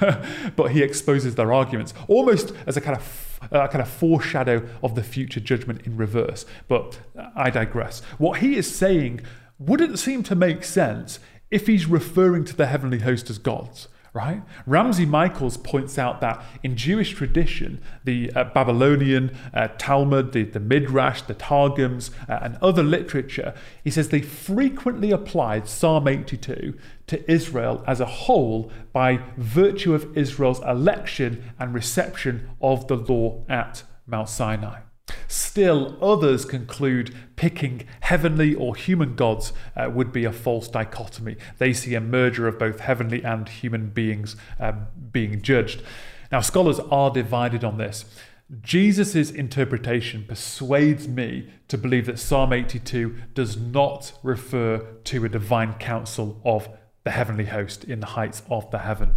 but he exposes their arguments almost as a kind of a kind of foreshadow of the future judgment in reverse. But uh, I digress. What he is saying wouldn't seem to make sense if he's referring to the heavenly host as gods right? Ramsey Michaels points out that in Jewish tradition, the uh, Babylonian uh, Talmud, the, the Midrash, the Targums, uh, and other literature, he says they frequently applied Psalm 82 to Israel as a whole by virtue of Israel's election and reception of the law at Mount Sinai. Still, others conclude picking heavenly or human gods uh, would be a false dichotomy. They see a merger of both heavenly and human beings uh, being judged. Now, scholars are divided on this. Jesus' interpretation persuades me to believe that Psalm 82 does not refer to a divine council of the heavenly host in the heights of the heaven.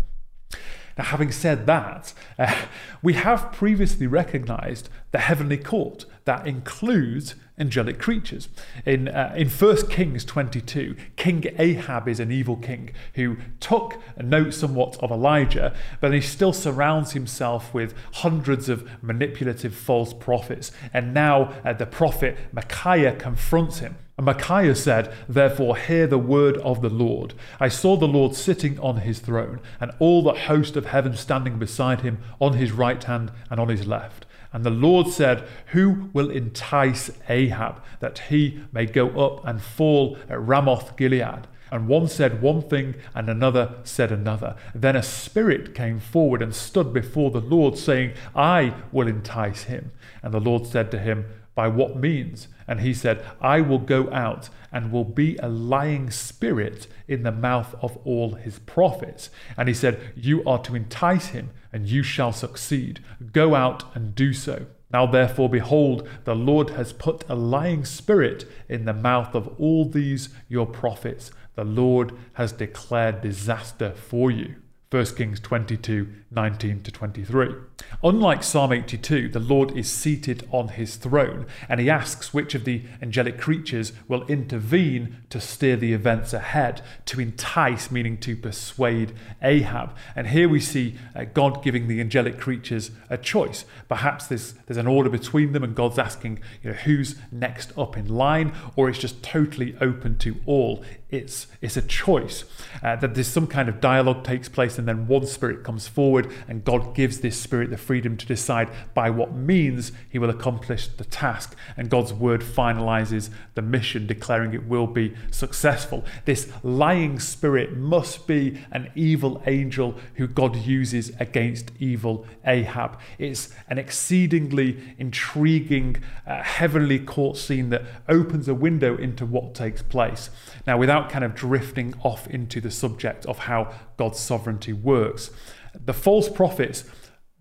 Now, having said that, uh, we have previously recognized the heavenly court that includes angelic creatures. In, uh, in 1 Kings 22, King Ahab is an evil king who took note somewhat of Elijah, but he still surrounds himself with hundreds of manipulative false prophets. And now uh, the prophet Micaiah confronts him. And Micaiah said, Therefore, hear the word of the Lord. I saw the Lord sitting on his throne, and all the host of heaven standing beside him on his right hand and on his left. And the Lord said, Who will entice Ahab, that he may go up and fall at Ramoth Gilead? And one said one thing, and another said another. Then a spirit came forward and stood before the Lord, saying, I will entice him. And the Lord said to him, By what means? And he said, I will go out and will be a lying spirit in the mouth of all his prophets. And he said, You are to entice him, and you shall succeed. Go out and do so. Now, therefore, behold, the Lord has put a lying spirit in the mouth of all these your prophets. The Lord has declared disaster for you. 1 Kings 22 19 to 23. Unlike Psalm 82, the Lord is seated on his throne, and he asks which of the angelic creatures will intervene to steer the events ahead, to entice, meaning to persuade Ahab. And here we see uh, God giving the angelic creatures a choice. Perhaps there's, there's an order between them, and God's asking you know, who's next up in line, or it's just totally open to all. It's, it's a choice uh, that there's some kind of dialogue takes place, and then one spirit comes forward and God gives this spirit the freedom to decide by what means he will accomplish the task. And God's word finalizes the mission, declaring it will be successful. This lying spirit must be an evil angel who God uses against evil Ahab. It's an exceedingly intriguing uh, heavenly court scene that opens a window into what takes place. Now, without kind of drifting off into the subject of how God's sovereignty works, the false prophets,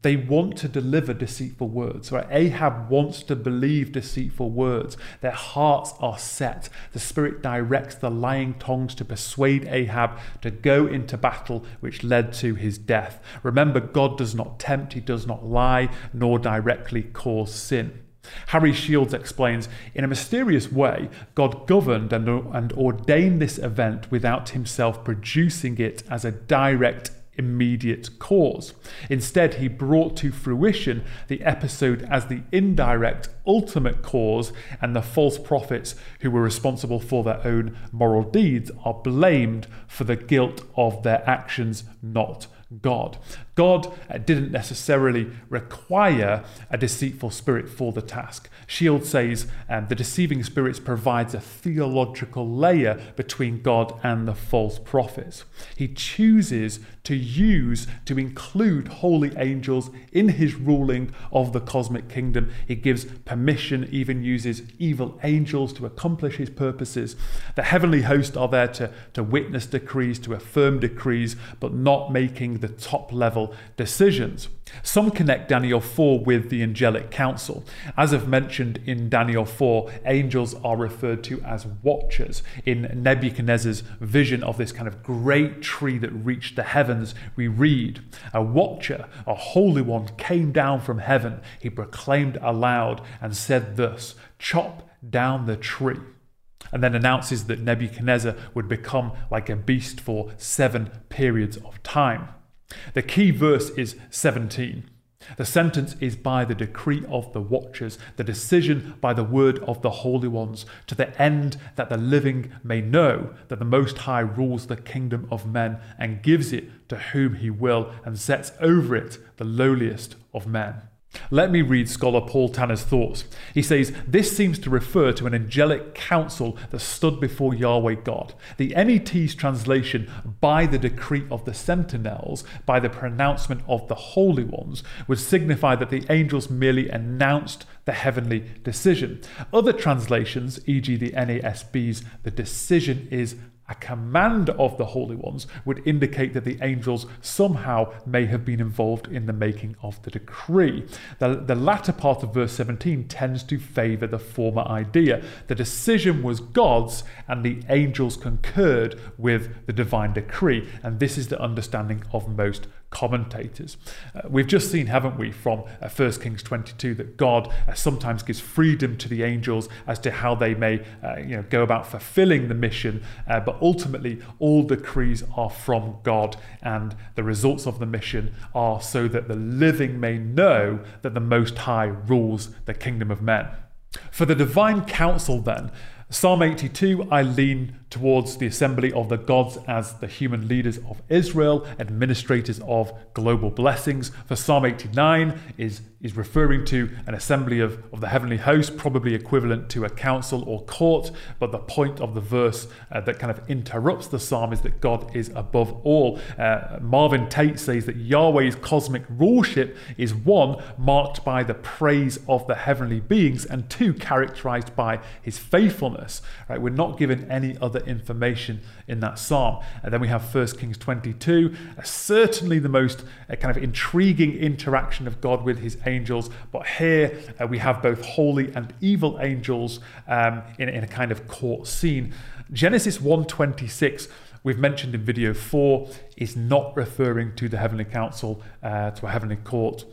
they want to deliver deceitful words. Right? Ahab wants to believe deceitful words. Their hearts are set. The Spirit directs the lying tongues to persuade Ahab to go into battle, which led to his death. Remember, God does not tempt, he does not lie, nor directly cause sin. Harry Shields explains In a mysterious way, God governed and, and ordained this event without himself producing it as a direct immediate cause. Instead, he brought to fruition the episode as the indirect ultimate cause, and the false prophets who were responsible for their own moral deeds are blamed for the guilt of their actions, not God. God uh, didn't necessarily require a deceitful spirit for the task. Shield says um, the deceiving spirits provides a theological layer between God and the false prophets. He chooses to use to include holy angels in his ruling of the cosmic kingdom. He gives permission, even uses evil angels to accomplish his purposes. The heavenly host are there to, to witness decrees, to affirm decrees, but not making the top level decisions. Some connect Daniel 4 with the angelic council. As I've mentioned in Daniel 4, angels are referred to as watchers. In Nebuchadnezzar's vision of this kind of great tree that reached the heavens, we read, A watcher, a holy one, came down from heaven. He proclaimed aloud and said thus, Chop down the tree and then announces that Nebuchadnezzar would become like a beast for seven periods of time. The key verse is 17. The sentence is by the decree of the watchers, the decision by the word of the holy ones, to the end that the living may know that the Most High rules the kingdom of men and gives it to whom he will and sets over it the lowliest of men. Let me read scholar Paul Tanner's thoughts. He says, This seems to refer to an angelic council that stood before Yahweh God. The NET's translation, by the decree of the sentinels, by the pronouncement of the holy ones, would signify that the angels merely announced the heavenly decision. Other translations, e.g., the NASB's, the decision is a command of the holy ones would indicate that the angels somehow may have been involved in the making of the decree. The, the latter part of verse 17 tends to favour the former idea. The decision was God's, and the angels concurred with the divine decree, and this is the understanding of most commentators. Uh, we've just seen, haven't we, from uh, 1 Kings 22, that God uh, sometimes gives freedom to the angels as to how they may uh, you know, go about fulfilling the mission, uh, but ultimately all decrees are from God, and the results of the mission are so that the living may know that the Most High rules the kingdom of men. For the divine council, then, Psalm 82, I lean towards the assembly of the gods as the human leaders of Israel, administrators of global blessings. For Psalm 89 is, is referring to an assembly of, of the heavenly host, probably equivalent to a council or court. But the point of the verse uh, that kind of interrupts the psalm is that God is above all. Uh, Marvin Tate says that Yahweh's cosmic ruleship is one marked by the praise of the heavenly beings, and two characterized by his faithfulness. Right? We're not given any other information in that psalm. And then we have 1 Kings 22, uh, certainly the most uh, kind of intriguing interaction of God with his angels. But here uh, we have both holy and evil angels um, in, in a kind of court scene. Genesis 126 we've mentioned in video 4 is not referring to the heavenly council, uh, to a heavenly court.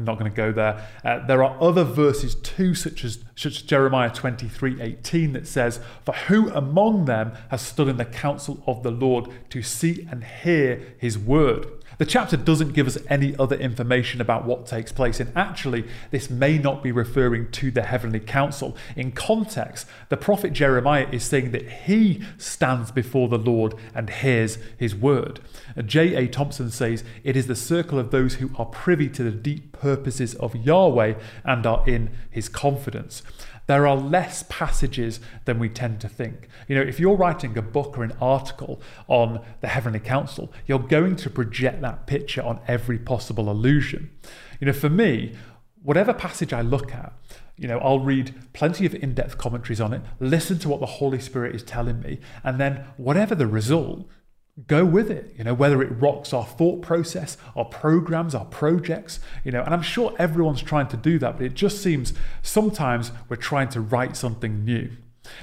I'm not going to go there. Uh, there are other verses too, such as, such as Jeremiah 23 18, that says, For who among them has stood in the council of the Lord to see and hear his word? The chapter doesn't give us any other information about what takes place, and actually, this may not be referring to the heavenly council. In context, the prophet Jeremiah is saying that he stands before the Lord and hears his word. J.A. Thompson says, It is the circle of those who are privy to the deep purposes of Yahweh and are in his confidence there are less passages than we tend to think. You know, if you're writing a book or an article on the Heavenly Council, you're going to project that picture on every possible allusion. You know, for me, whatever passage I look at, you know, I'll read plenty of in depth commentaries on it, listen to what the Holy Spirit is telling me, and then whatever the result, go with it you know whether it rocks our thought process our programs our projects you know and i'm sure everyone's trying to do that but it just seems sometimes we're trying to write something new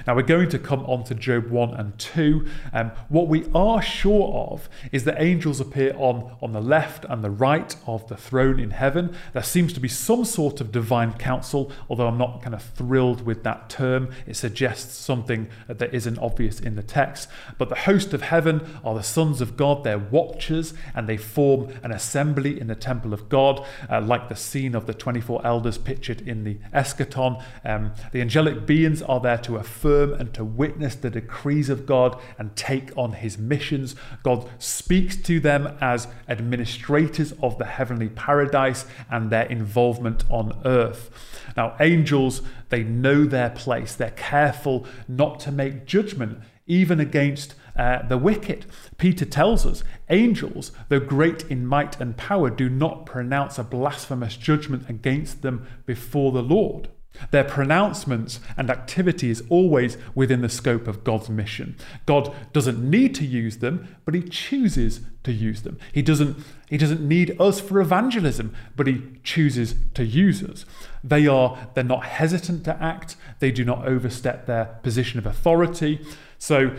now we're going to come on to Job 1 and 2. Um, what we are sure of is that angels appear on, on the left and the right of the throne in heaven. There seems to be some sort of divine council, although I'm not kind of thrilled with that term. It suggests something that isn't obvious in the text. But the host of heaven are the sons of God, they're watchers, and they form an assembly in the temple of God, uh, like the scene of the 24 elders pictured in the eschaton. Um, the angelic beings are there to affirm and to witness the decrees of God and take on his missions. God speaks to them as administrators of the heavenly paradise and their involvement on earth. Now, angels, they know their place. They're careful not to make judgment even against uh, the wicked. Peter tells us angels, though great in might and power, do not pronounce a blasphemous judgment against them before the Lord. Their pronouncements and activity is always within the scope of God's mission. God doesn't need to use them, but He chooses to use them. He doesn't, he doesn't need us for evangelism, but He chooses to use us. They are they're not hesitant to act. They do not overstep their position of authority. So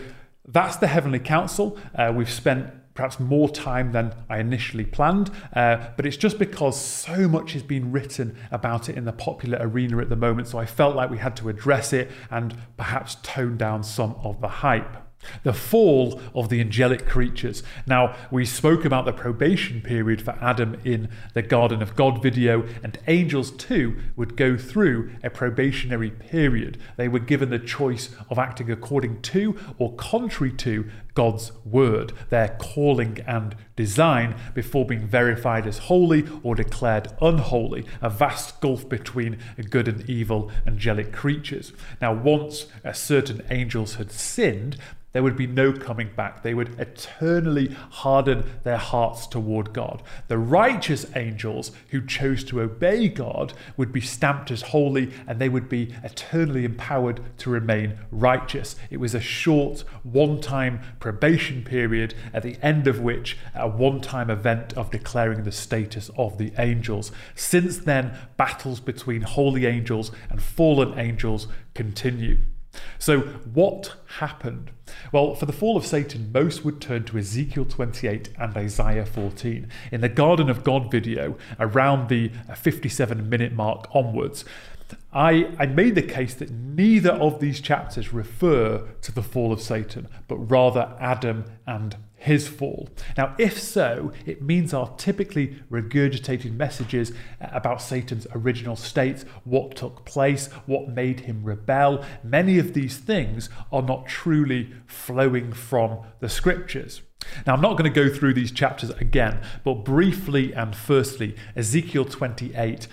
that's the heavenly council. Uh, we've spent perhaps more time than I initially planned, uh, but it's just because so much has been written about it in the popular arena at the moment, so I felt like we had to address it and perhaps tone down some of the hype. The fall of the angelic creatures. Now, we spoke about the probation period for Adam in the Garden of God video, and angels too would go through a probationary period. They were given the choice of acting according to or contrary to God's word, their calling and design, before being verified as holy or declared unholy, a vast gulf between good and evil angelic creatures. Now, once certain angels had sinned, there would be no coming back. They would eternally harden their hearts toward God. The righteous angels who chose to obey God would be stamped as holy and they would be eternally empowered to remain righteous. It was a short, one time probation period, at the end of which, a one time event of declaring the status of the angels. Since then, battles between holy angels and fallen angels continue. So, what happened? Well, for the fall of Satan, most would turn to Ezekiel 28 and Isaiah 14. In the Garden of God video, around the 57 minute mark onwards, I, I made the case that neither of these chapters refer to the fall of Satan, but rather Adam and his fall. Now, if so, it means our typically regurgitated messages about Satan's original state, what took place, what made him rebel, many of these things are not truly flowing from the scriptures. Now, I'm not going to go through these chapters again, but briefly and firstly, Ezekiel 28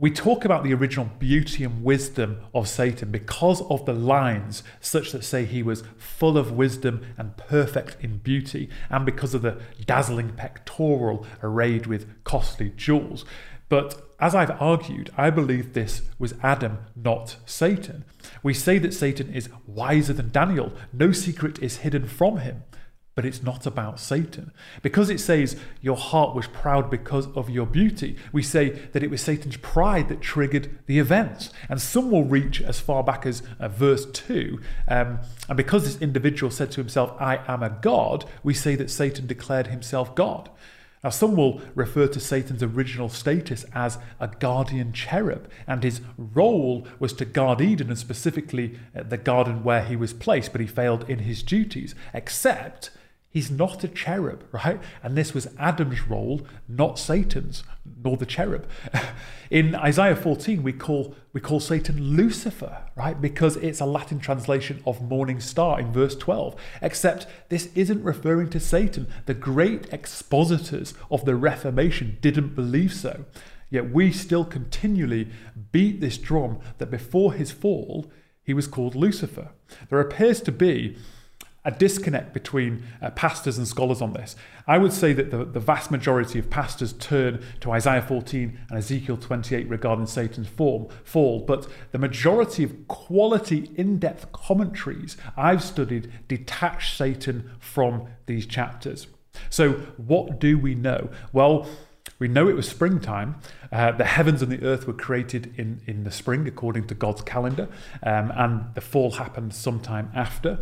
we talk about the original beauty and wisdom of Satan because of the lines, such that say he was full of wisdom and perfect in beauty, and because of the dazzling pectoral arrayed with costly jewels. But as I've argued, I believe this was Adam, not Satan. We say that Satan is wiser than Daniel, no secret is hidden from him but it's not about Satan. Because it says your heart was proud because of your beauty, we say that it was Satan's pride that triggered the events. And some will reach as far back as uh, verse 2. Um, and because this individual said to himself, I am a God, we say that Satan declared himself God. Now, some will refer to Satan's original status as a guardian cherub, and his role was to guard Eden and specifically uh, the garden where he was placed, but he failed in his duties, except He's not a cherub, right? And this was Adam's role, not Satan's, nor the cherub. In Isaiah 14, we call, we call Satan Lucifer, right? Because it's a Latin translation of morning star in verse 12. Except this isn't referring to Satan. The great expositors of the Reformation didn't believe so. Yet we still continually beat this drum that before his fall, he was called Lucifer. There appears to be a disconnect between uh, pastors and scholars on this. I would say that the, the vast majority of pastors turn to Isaiah 14 and Ezekiel 28 regarding Satan's form, fall, but the majority of quality in depth commentaries I've studied detach Satan from these chapters. So, what do we know? Well, we know it was springtime. Uh, the heavens and the earth were created in, in the spring according to God's calendar, um, and the fall happened sometime after.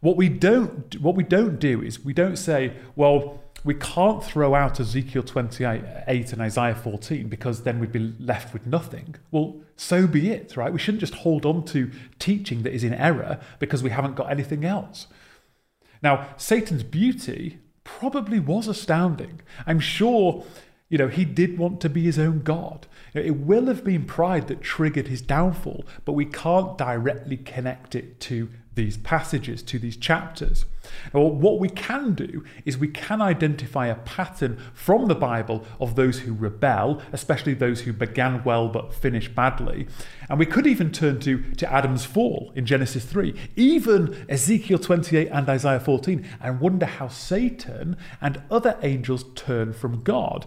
What we don't what we don't do is we don't say, well, we can't throw out Ezekiel 28 and Isaiah 14 because then we'd be left with nothing. Well, so be it, right? We shouldn't just hold on to teaching that is in error because we haven't got anything else. Now, Satan's beauty probably was astounding. I'm sure, you know, he did want to be his own God. it will have been pride that triggered his downfall, but we can't directly connect it to these passages, to these chapters. Well, what we can do is we can identify a pattern from the Bible of those who rebel, especially those who began well but finished badly. And we could even turn to, to Adam's fall in Genesis 3, even Ezekiel 28 and Isaiah 14, and wonder how Satan and other angels turn from God.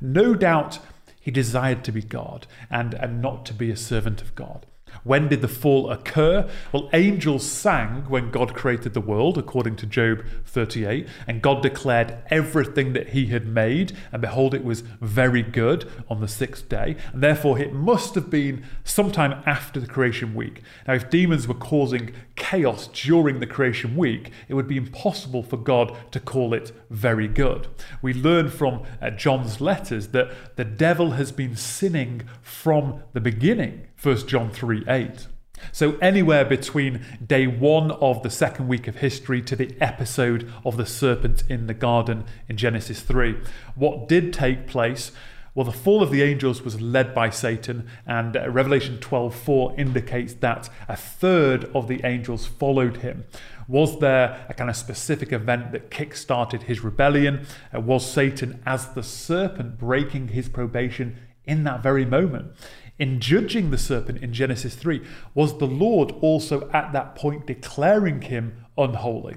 No doubt he desired to be God and, and not to be a servant of God. When did the fall occur? Well, angels sang when God created the world, according to Job 38, and God declared everything that he had made, and behold, it was very good on the sixth day. And therefore, it must have been sometime after the creation week. Now, if demons were causing chaos during the creation week, it would be impossible for God to call it very good. We learn from uh, John's letters that the devil has been sinning from the beginning. 1 John 3 8. So, anywhere between day one of the second week of history to the episode of the serpent in the garden in Genesis 3, what did take place? Well, the fall of the angels was led by Satan, and uh, Revelation 12:4 indicates that a third of the angels followed him. Was there a kind of specific event that kick-started his rebellion? Uh, was Satan, as the serpent, breaking his probation in that very moment? In judging the serpent in Genesis 3, was the Lord also at that point declaring him unholy?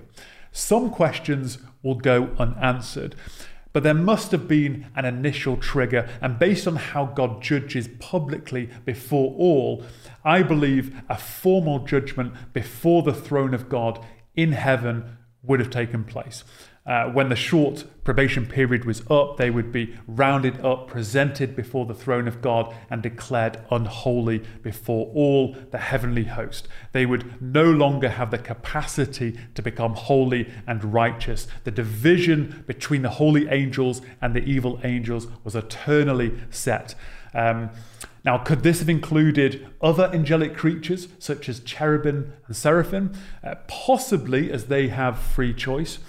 Some questions will go unanswered. But there must have been an initial trigger, and based on how God judges publicly before all, I believe a formal judgment before the throne of God in heaven would have taken place. Uh, when the short probation period was up, they would be rounded up, presented before the throne of God, and declared unholy before all the heavenly host. They would no longer have the capacity to become holy and righteous. The division between the holy angels and the evil angels was eternally set. Um, now, could this have included other angelic creatures such as cherubim and seraphim? Uh, possibly, as they have free choice.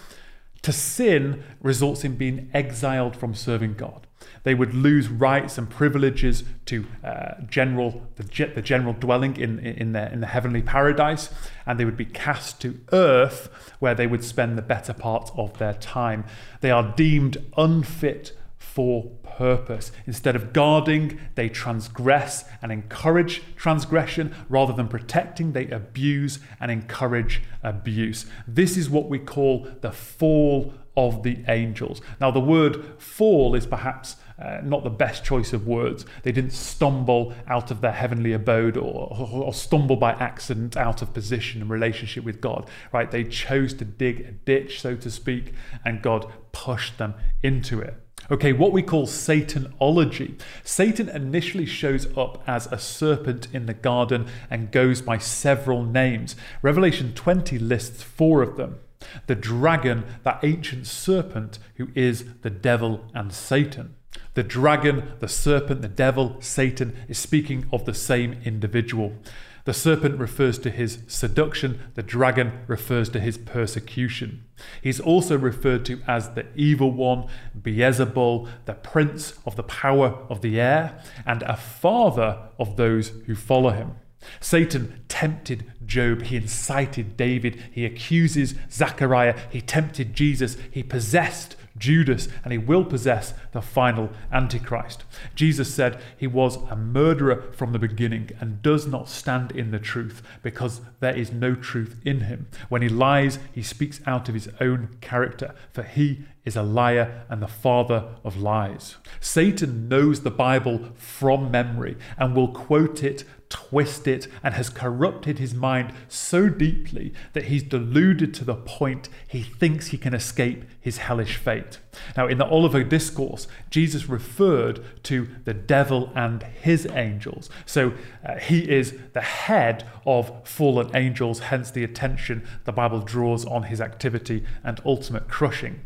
To sin results in being exiled from serving God. They would lose rights and privileges to uh, general the, the, general dwelling in, in, their, in the heavenly paradise, and they would be cast to earth where they would spend the better part of their time. They are deemed unfit for purpose. Instead of guarding, they transgress and encourage transgression. Rather than protecting, they abuse and encourage abuse. This is what we call the fall of the angels. Now, the word fall is perhaps uh, not the best choice of words. They didn't stumble out of their heavenly abode or, or, or, stumble by accident out of position and relationship with God, right? They chose to dig a ditch, so to speak, and God pushed them into it. Okay, what we call Satanology. Satan initially shows up as a serpent in the garden and goes by several names. Revelation 20 lists four of them the dragon, that ancient serpent who is the devil and Satan. The dragon, the serpent, the devil, Satan is speaking of the same individual. The serpent refers to his seduction, the dragon refers to his persecution. He's also referred to as the evil one, Beelzebul, the prince of the power of the air, and a father of those who follow him. Satan tempted Job, he incited David, he accuses Zechariah, he tempted Jesus, he possessed Judas, and he will possess the final Antichrist. Jesus said he was a murderer from the beginning and does not stand in the truth because there is no truth in him. When he lies, he speaks out of his own character, for he is a liar and the father of lies. Satan knows the Bible from memory and will quote it twist it and has corrupted his mind so deeply that he's deluded to the point he thinks he can escape his hellish fate. Now, in the Olivet Discourse, Jesus referred to the devil and his angels. So uh, he is the head of fallen angels, hence the attention the Bible draws on his activity and ultimate crushing.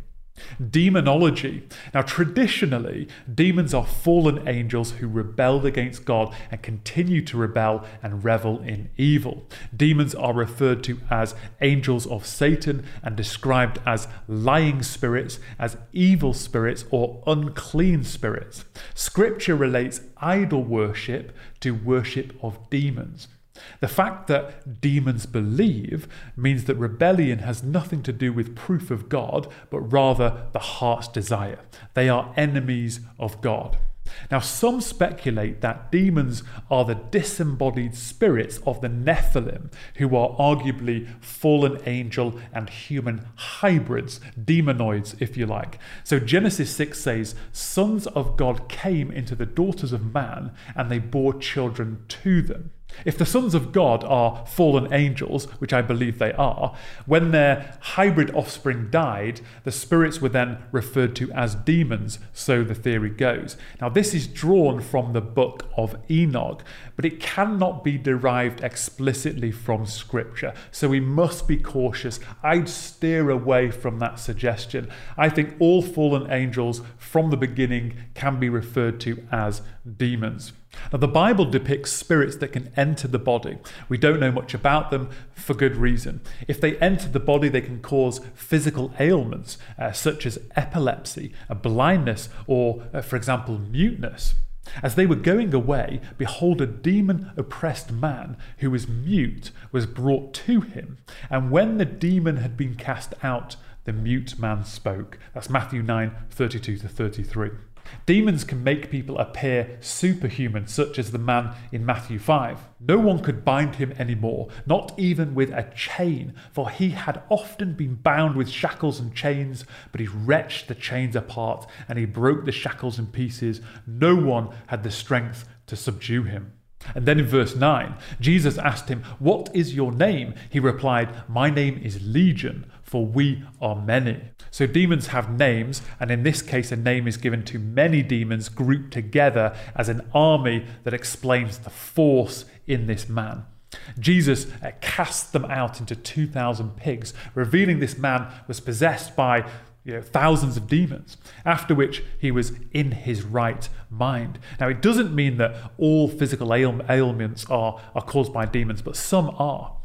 Demonology. Now, traditionally, demons are fallen angels who rebelled against God and continue to rebel and revel in evil. Demons are referred to as angels of Satan and described as lying spirits, as evil spirits, or unclean spirits. Scripture relates idol worship to worship of demons. The fact that demons believe means that rebellion has nothing to do with proof of God, but rather the heart's desire. They are enemies of God. Now, some speculate that demons are the disembodied spirits of the Nephilim, who are arguably fallen angel and human hybrids, demonoids, if you like. So, Genesis 6 says, Sons of God came into the daughters of man, and they bore children to them. If the sons of God are fallen angels, which I believe they are, when their hybrid offspring died, the spirits were then referred to as demons, so the theory goes. Now, this is drawn from the book of Enoch, but it cannot be derived explicitly from Scripture, so we must be cautious. I'd steer away from that suggestion. I think all fallen angels from the beginning can be referred to as demons. Now, the Bible depicts spirits that can enter the body. We don't know much about them for good reason. If they enter the body, they can cause physical ailments uh, such as epilepsy, blindness, or, uh, for example, muteness. As they were going away, behold, a demon oppressed man who was mute was brought to him. And when the demon had been cast out, the mute man spoke. That's Matthew 9 32 to 33. Demons can make people appear superhuman, such as the man in Matthew 5. No one could bind him anymore, not even with a chain, for he had often been bound with shackles and chains, but he wrenched the chains apart and he broke the shackles in pieces. No one had the strength to subdue him. And then in verse 9, Jesus asked him, What is your name? He replied, My name is Legion, for we are many. So demons have names, and in this case, a name is given to many demons grouped together as an army that explains the force in this man. Jesus uh, cast them out into 2,000 pigs, revealing this man was possessed by you know, thousands of demons, after which he was in his right mind. Now, it doesn't mean that all physical ail- ailments are, are caused by demons, but some are.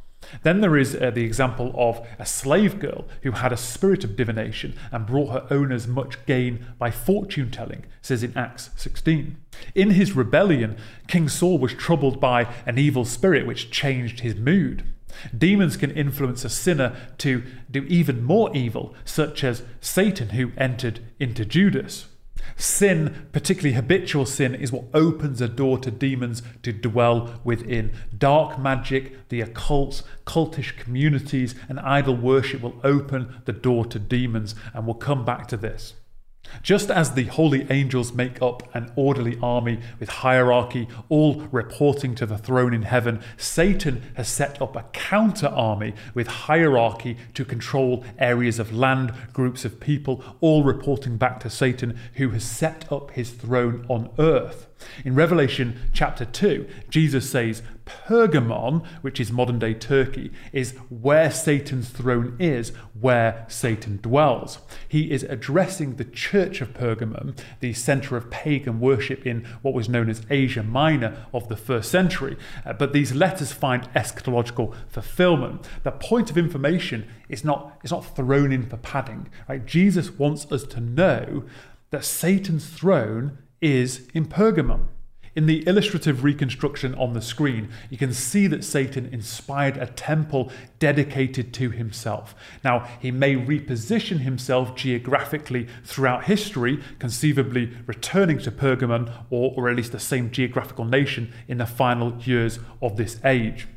Then there is uh, the example of a slave girl who had a spirit of divination and brought her owners much gain by fortune telling, says in Acts 16. In his rebellion, King Saul was troubled by an evil spirit which changed his mood. Demons can influence a sinner to do even more evil, such as Satan, who entered into Judas. Sin, particularly habitual sin, is what opens a door to demons to dwell within. Dark magic, the occult, cultish communities, and idol worship will open the door to demons, and we'll come back to this. Just as the holy angels make up an orderly army with hierarchy, all reporting to the throne in heaven, Satan has set up a counter army with hierarchy to control areas of land, groups of people, all reporting back to Satan, who has set up his throne on earth. In Revelation chapter 2, Jesus says, Pergamon, which is modern day Turkey, is where Satan's throne is, where Satan dwells. He is addressing the church of Pergamum, the center of pagan worship in what was known as Asia Minor of the first century. Uh, but these letters find eschatological fulfillment. The point of information is not, is not thrown in for padding. Right? Jesus wants us to know that Satan's throne is in Pergamum. In the illustrative reconstruction on the screen, you can see that Satan inspired a temple dedicated to himself. Now, he may reposition himself geographically throughout history, conceivably returning to Pergamon or, or at least the same geographical nation in the final years of this age.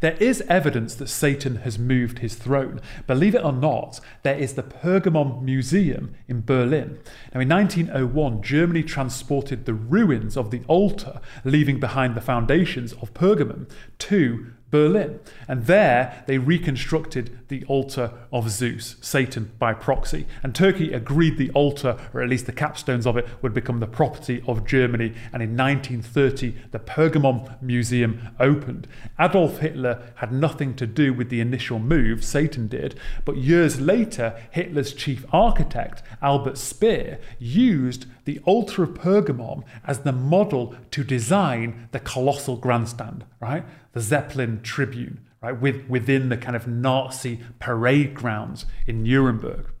There is evidence that Satan has moved his throne. Believe it or not, there is the Pergamon Museum in Berlin. Now, in 1901, Germany transported the ruins of the altar, leaving behind the foundations of Pergamon, to Berlin. And there they reconstructed the altar of Zeus, Satan by proxy. And Turkey agreed the altar, or at least the capstones of it, would become the property of Germany. And in 1930, the Pergamon Museum opened. Adolf Hitler had nothing to do with the initial move, Satan did. But years later, Hitler's chief architect, Albert Speer, used the altar of Pergamon as the model to design the colossal grandstand, right? The Zeppelin Tribune, right? With, within the kind of Nazi parade grounds in Nuremberg.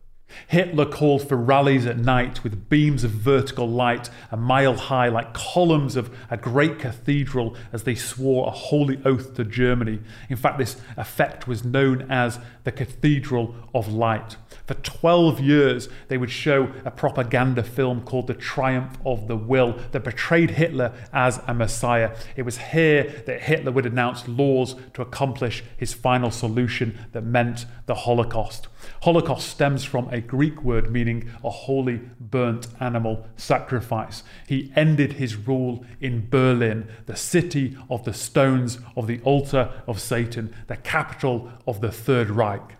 Hitler called for rallies at night with beams of vertical light a mile high, like columns of a great cathedral, as they swore a holy oath to Germany. In fact, this effect was known as the Cathedral of Light. For 12 years, they would show a propaganda film called The Triumph of the Will that portrayed Hitler as a messiah. It was here that Hitler would announce laws to accomplish his final solution that meant the Holocaust. Holocaust stems from a Greek word meaning a holy burnt animal sacrifice. He ended his rule in Berlin, the city of the stones of the altar of Satan, the capital of the Third Reich.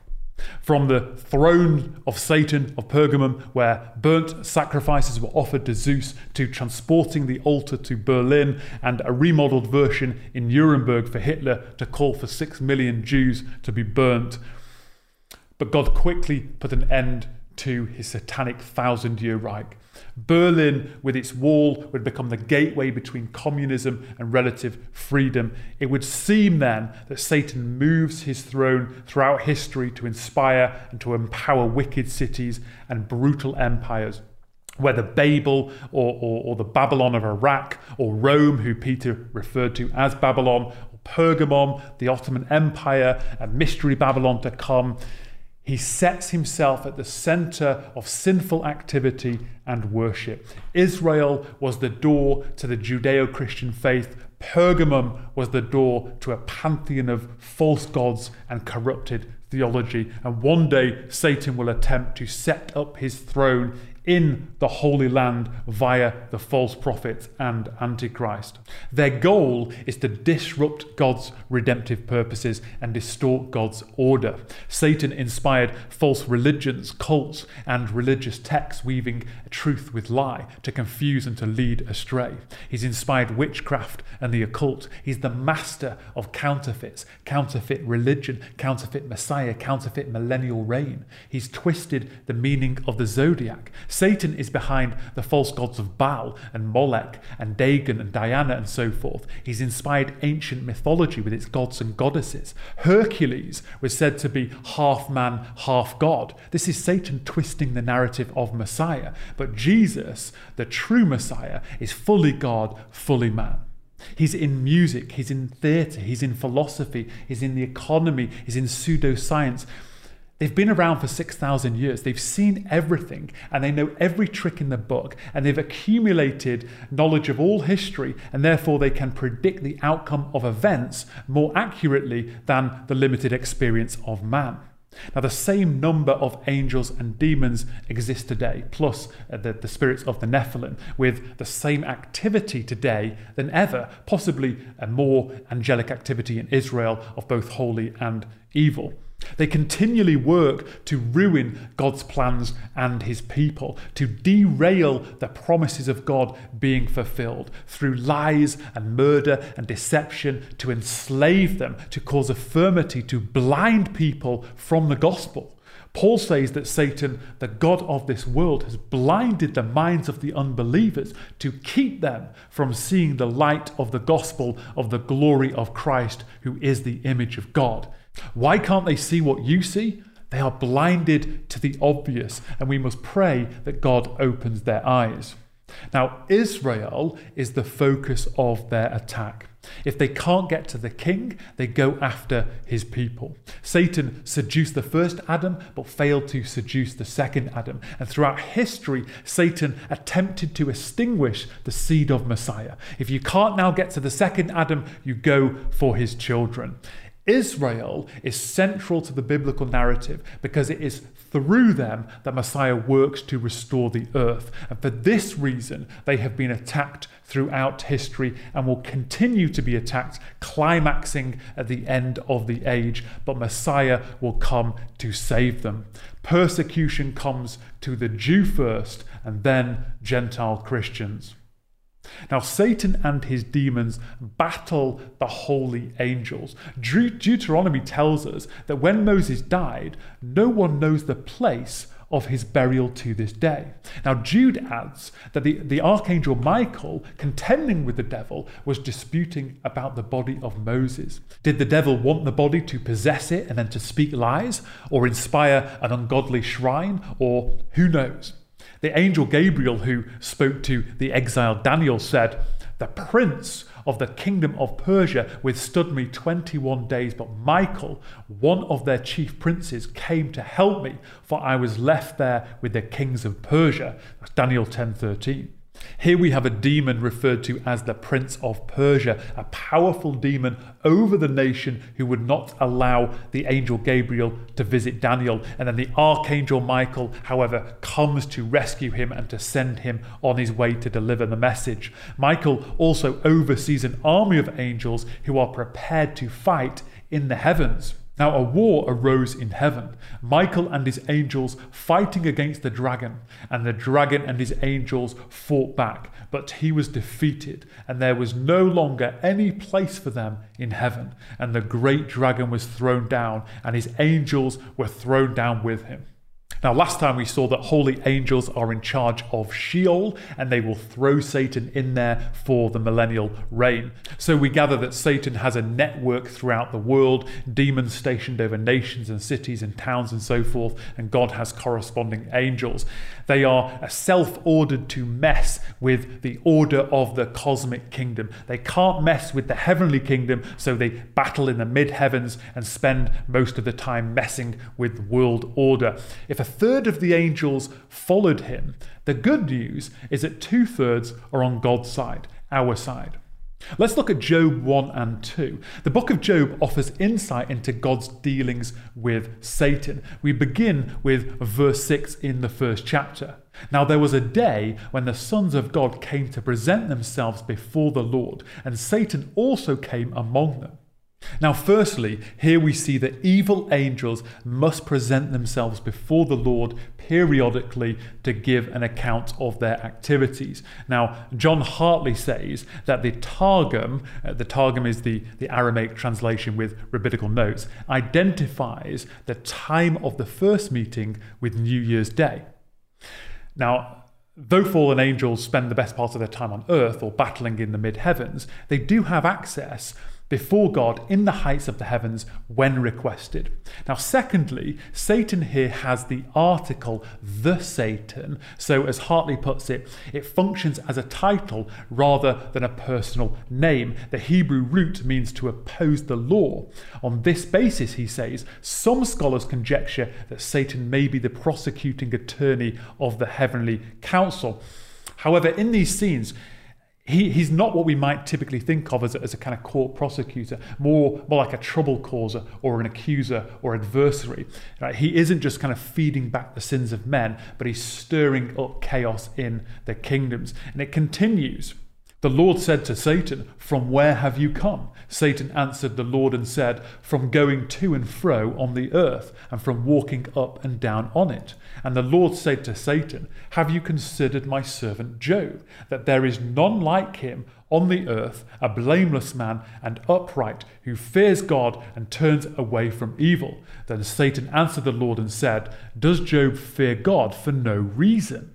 From the throne of Satan of Pergamum, where burnt sacrifices were offered to Zeus, to transporting the altar to Berlin and a remodeled version in Nuremberg for Hitler to call for six million Jews to be burnt. But God quickly put an end to his satanic thousand year Reich. Berlin, with its wall, would become the gateway between communism and relative freedom. It would seem then that Satan moves his throne throughout history to inspire and to empower wicked cities and brutal empires. Whether Babel or, or, or the Babylon of Iraq or Rome, who Peter referred to as Babylon, or Pergamon, the Ottoman Empire, and Mystery Babylon to come, he sets himself at the center of sinful activity and worship. Israel was the door to the Judeo Christian faith. Pergamum was the door to a pantheon of false gods and corrupted theology. And one day, Satan will attempt to set up his throne in the Holy Land via the false prophets and Antichrist. Their goal is to disrupt God's redemptive purposes and distort God's order. Satan inspired false religions, cults, and religious texts, weaving truth with lie to confuse and to lead astray. He's inspired witchcraft and the occult. He's the master of counterfeits, counterfeit religion, counterfeit Messiah, counterfeit millennial reign. He's twisted the meaning of the zodiac Satan is behind the false gods of Baal and Molech and Dagon and Diana and so forth. He's inspired ancient mythology with its gods and goddesses. Hercules was said to be half man, half God. This is Satan twisting the narrative of Messiah. But Jesus, the true Messiah, is fully God, fully man. He's in music, he's in theatre, he's in philosophy, he's in the economy, he's in pseudoscience. They've been around for 6,000 years. They've seen everything and they know every trick in the book and they've accumulated knowledge of all history and therefore they can predict the outcome of events more accurately than the limited experience of man. Now, the same number of angels and demons exist today, plus uh, the, the spirits of the Nephilim, with the same activity today than ever, possibly a more angelic activity in Israel of both holy and evil. They continually work to ruin God's plans and his people, to derail the promises of God being fulfilled through lies and murder and deception, to enslave them, to cause affirmity, to blind people from the gospel. Paul says that Satan, the God of this world, has blinded the minds of the unbelievers to keep them from seeing the light of the gospel of the glory of Christ, who is the image of God. Why can't they see what you see? They are blinded to the obvious, and we must pray that God opens their eyes. Now, Israel is the focus of their attack. If they can't get to the king, they go after his people. Satan seduced the first Adam, but failed to seduce the second Adam. And throughout history, Satan attempted to extinguish the seed of Messiah. If you can't now get to the second Adam, you go for his children. Israel is central to the biblical narrative because it is through them that Messiah works to restore the earth. And for this reason, they have been attacked throughout history and will continue to be attacked, climaxing at the end of the age. But Messiah will come to save them. Persecution comes to the Jew first and then Gentile Christians. Now, Satan and his demons battle the holy angels. Deuteronomy tells us that when Moses died, no one knows the place of his burial to this day. Now, Jude adds that the, the archangel Michael, contending with the devil, was disputing about the body of Moses. Did the devil want the body to possess it and then to speak lies, or inspire an ungodly shrine, or who knows? The angel Gabriel, who spoke to the exiled Daniel, said, The prince of the kingdom of Persia withstood me 21 days, but Michael, one of their chief princes, came to help me, for I was left there with the kings of Persia. That's Daniel 10:13. Here we have a demon referred to as the Prince of Persia, a powerful demon over the nation who would not allow the angel Gabriel to visit Daniel. And then the archangel Michael, however, comes to rescue him and to send him on his way to deliver the message. Michael also oversees an army of angels who are prepared to fight in the heavens. Now, a war arose in heaven, Michael and his angels fighting against the dragon, and the dragon and his angels fought back, but he was defeated, and there was no longer any place for them in heaven. And the great dragon was thrown down, and his angels were thrown down with him. Now, last time we saw that holy angels are in charge of Sheol and they will throw Satan in there for the millennial reign. So we gather that Satan has a network throughout the world, demons stationed over nations and cities and towns and so forth, and God has corresponding angels. They are self ordered to mess with the order of the cosmic kingdom. They can't mess with the heavenly kingdom, so they battle in the mid heavens and spend most of the time messing with world order. If a third of the angels followed him. The good news is that two thirds are on God's side, our side. Let's look at Job 1 and 2. The book of Job offers insight into God's dealings with Satan. We begin with verse 6 in the first chapter. Now there was a day when the sons of God came to present themselves before the Lord, and Satan also came among them. Now, firstly, here we see that evil angels must present themselves before the Lord periodically to give an account of their activities. Now, John Hartley says that the Targum, uh, the Targum is the, the Aramaic translation with rabbinical notes, identifies the time of the first meeting with New Year's Day. Now, though fallen angels spend the best part of their time on earth or battling in the mid heavens, they do have access before God in the heights of the heavens when requested. Now, secondly, Satan here has the article the Satan. So, as Hartley puts it, it functions as a title rather than a personal name. The Hebrew root means to oppose the law. On this basis, he says, some scholars conjecture that Satan may be the prosecuting attorney of the heavenly council. However, in these scenes, he, he's not what we might typically think of as a, as a kind of court prosecutor, more, more like a trouble causer or an accuser or adversary. Right? He isn't just kind of feeding back the sins of men, but he's stirring up chaos in the kingdoms. And it continues. The Lord said to Satan, From where have you come? Satan answered the Lord and said, From going to and fro on the earth, and from walking up and down on it. And the Lord said to Satan, Have you considered my servant Job, that there is none like him on the earth, a blameless man and upright, who fears God and turns away from evil? Then Satan answered the Lord and said, Does Job fear God for no reason?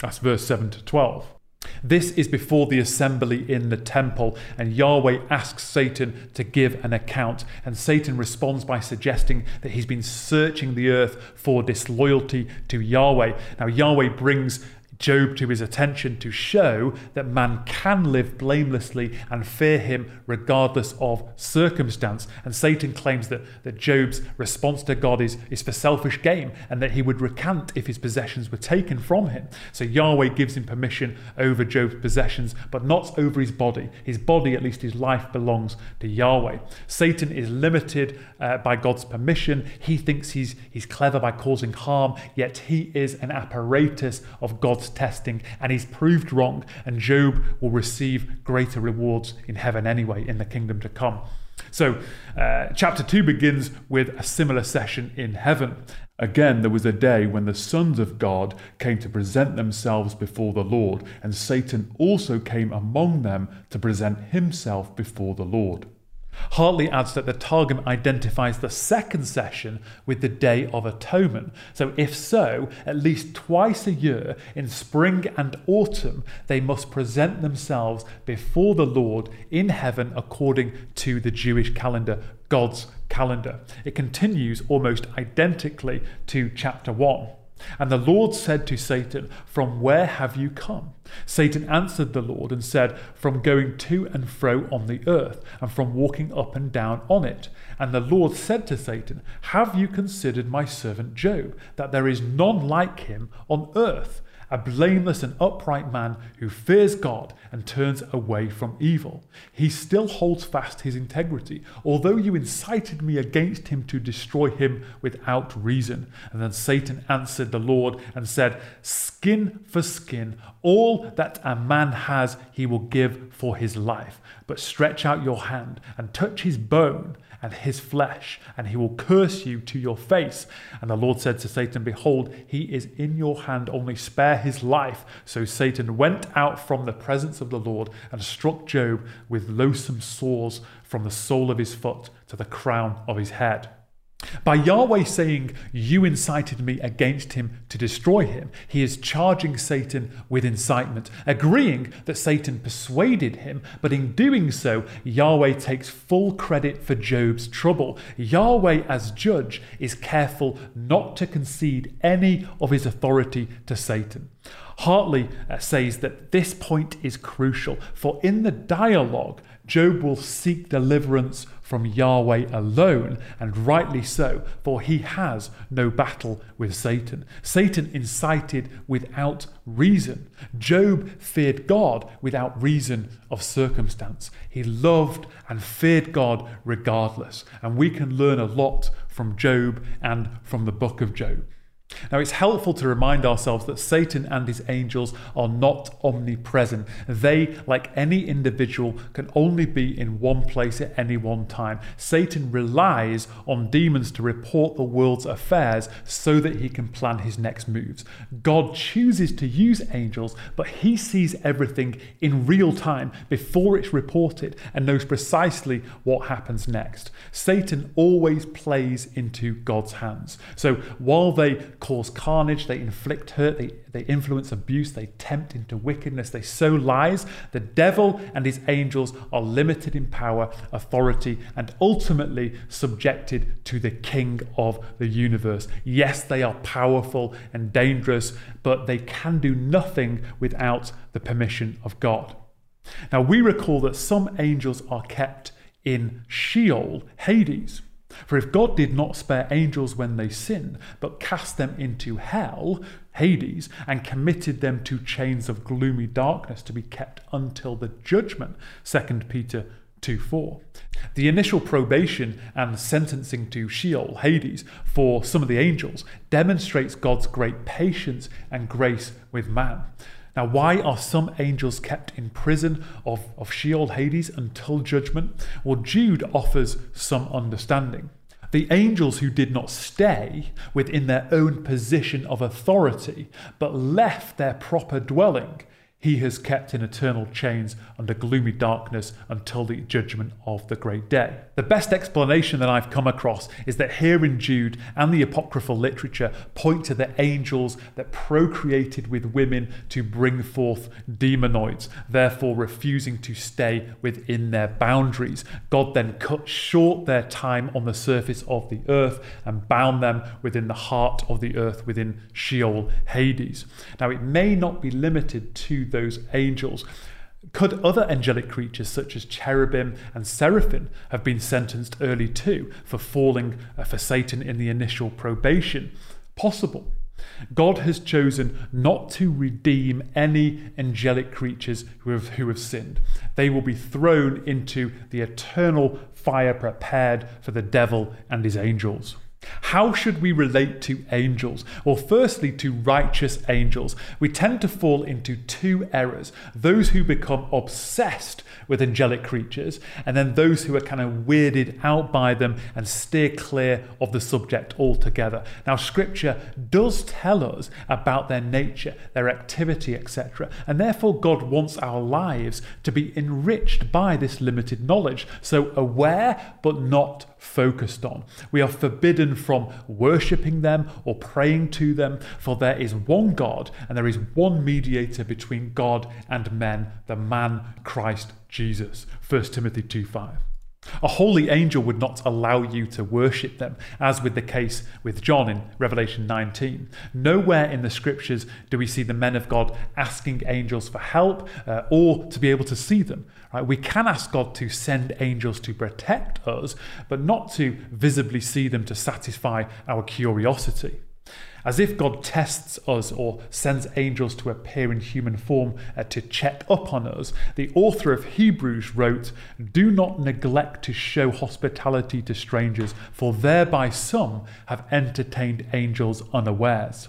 That's verse 7 to 12. This is before the assembly in the temple, and Yahweh asks Satan to give an account. And Satan responds by suggesting that he's been searching the earth for disloyalty to Yahweh. Now, Yahweh brings Job to his attention to show that man can live blamelessly and fear him regardless of circumstance. And Satan claims that, that Job's response to God is, is for selfish gain and that he would recant if his possessions were taken from him. So Yahweh gives him permission over Job's possessions, but not over his body. His body, at least his life, belongs to Yahweh. Satan is limited uh, by God's permission. He thinks he's, he's clever by causing harm, yet he is an apparatus of God's testing and he's proved wrong, and Job will receive greater rewards in heaven anyway in the kingdom to come. So, uh, chapter 2 begins with a similar session in heaven. Again, there was a day when the sons of God came to present themselves before the Lord, and Satan also came among them to present himself before the Lord. Hartley adds that the Targum identifies the second session with the Day of Atonement. So, if so, at least twice a year, in spring and autumn, they must present themselves before the Lord in heaven according to the Jewish calendar, God's calendar. It continues almost identically to chapter 1. And the Lord said to Satan, From where have you come? Satan answered the Lord and said, From going to and fro on the earth, and from walking up and down on it. And the Lord said to Satan, Have you considered my servant Job, that there is none like him on earth? A blameless and upright man who fears God and turns away from evil. He still holds fast his integrity, although you incited me against him to destroy him without reason. And then Satan answered the Lord and said, Skin for skin, all that a man has he will give for his life. But stretch out your hand and touch his bone and his flesh, and he will curse you to your face. And the Lord said to Satan, Behold, he is in your hand, only spare his life. So Satan went out from the presence of the Lord and struck Job with loathsome sores from the sole of his foot to the crown of his head. By Yahweh saying, You incited me against him to destroy him, he is charging Satan with incitement, agreeing that Satan persuaded him, but in doing so, Yahweh takes full credit for Job's trouble. Yahweh, as judge, is careful not to concede any of his authority to Satan. Hartley uh, says that this point is crucial, for in the dialogue, Job will seek deliverance from Yahweh alone, and rightly so, for he has no battle with Satan. Satan incited without reason. Job feared God without reason of circumstance. He loved and feared God regardless. And we can learn a lot from Job and from the book of Job. Now, it's helpful to remind ourselves that Satan and his angels are not omnipresent. They, like any individual, can only be in one place at any one time. Satan relies on demons to report the world's affairs so that he can plan his next moves. God chooses to use angels, but he sees everything in real time before it's reported and knows precisely what happens next. Satan always plays into God's hands. So while they cause carnage, they inflict hurt, they, they influence abuse, they tempt into wickedness, they sow lies. The devil and his angels are limited in power, authority, and ultimately subjected to the king of the universe. Yes, they are powerful and dangerous, but they can do nothing without the permission of God. Now, we recall that some angels are kept in Sheol, Hades. For if God did not spare angels when they sinned, but cast them into hell, Hades, and committed them to chains of gloomy darkness to be kept until the judgment, 2 Peter 2 4. The initial probation and sentencing to Sheol, Hades, for some of the angels demonstrates God's great patience and grace with man. Now, why are some angels kept in prison of, of Sheol Hades until judgment? Well, Jude offers some understanding. The angels who did not stay within their own position of authority, but left their proper dwelling, he has kept in eternal chains under gloomy darkness until the judgment of the great day. The best explanation that I've come across is that here in Jude and the apocryphal literature point to the angels that procreated with women to bring forth demonoids, therefore refusing to stay within their boundaries. God then cut short their time on the surface of the earth and bound them within the heart of the earth, within Sheol, Hades. Now, it may not be limited to those angels. Could other angelic creatures such as cherubim and seraphim have been sentenced early too for falling uh, for Satan in the initial probation? Possible. God has chosen not to redeem any angelic creatures who have, who have sinned. They will be thrown into the eternal fire prepared for the devil and his angels. How should we relate to angels? Well, firstly, to righteous angels. We tend to fall into two errors those who become obsessed with angelic creatures, and then those who are kind of weirded out by them and steer clear of the subject altogether. Now, scripture does tell us about their nature, their activity, etc., and therefore God wants our lives to be enriched by this limited knowledge. So, aware but not focused on. We are forbidden from worshipping them or praying to them, for there is one God and there is one mediator between God and men, the man Christ Jesus. 1 Timothy 2 5. A holy angel would not allow you to worship them, as with the case with John in Revelation 19. Nowhere in the scriptures do we see the men of God asking angels for help uh, or to be able to see them. Right? We can ask God to send angels to protect us, but not to visibly see them to satisfy our curiosity as if God tests us or sends angels to appear in human form uh, to check up on us, the author of Hebrews wrote, Do not neglect to show hospitality to strangers, for thereby some have entertained angels unawares.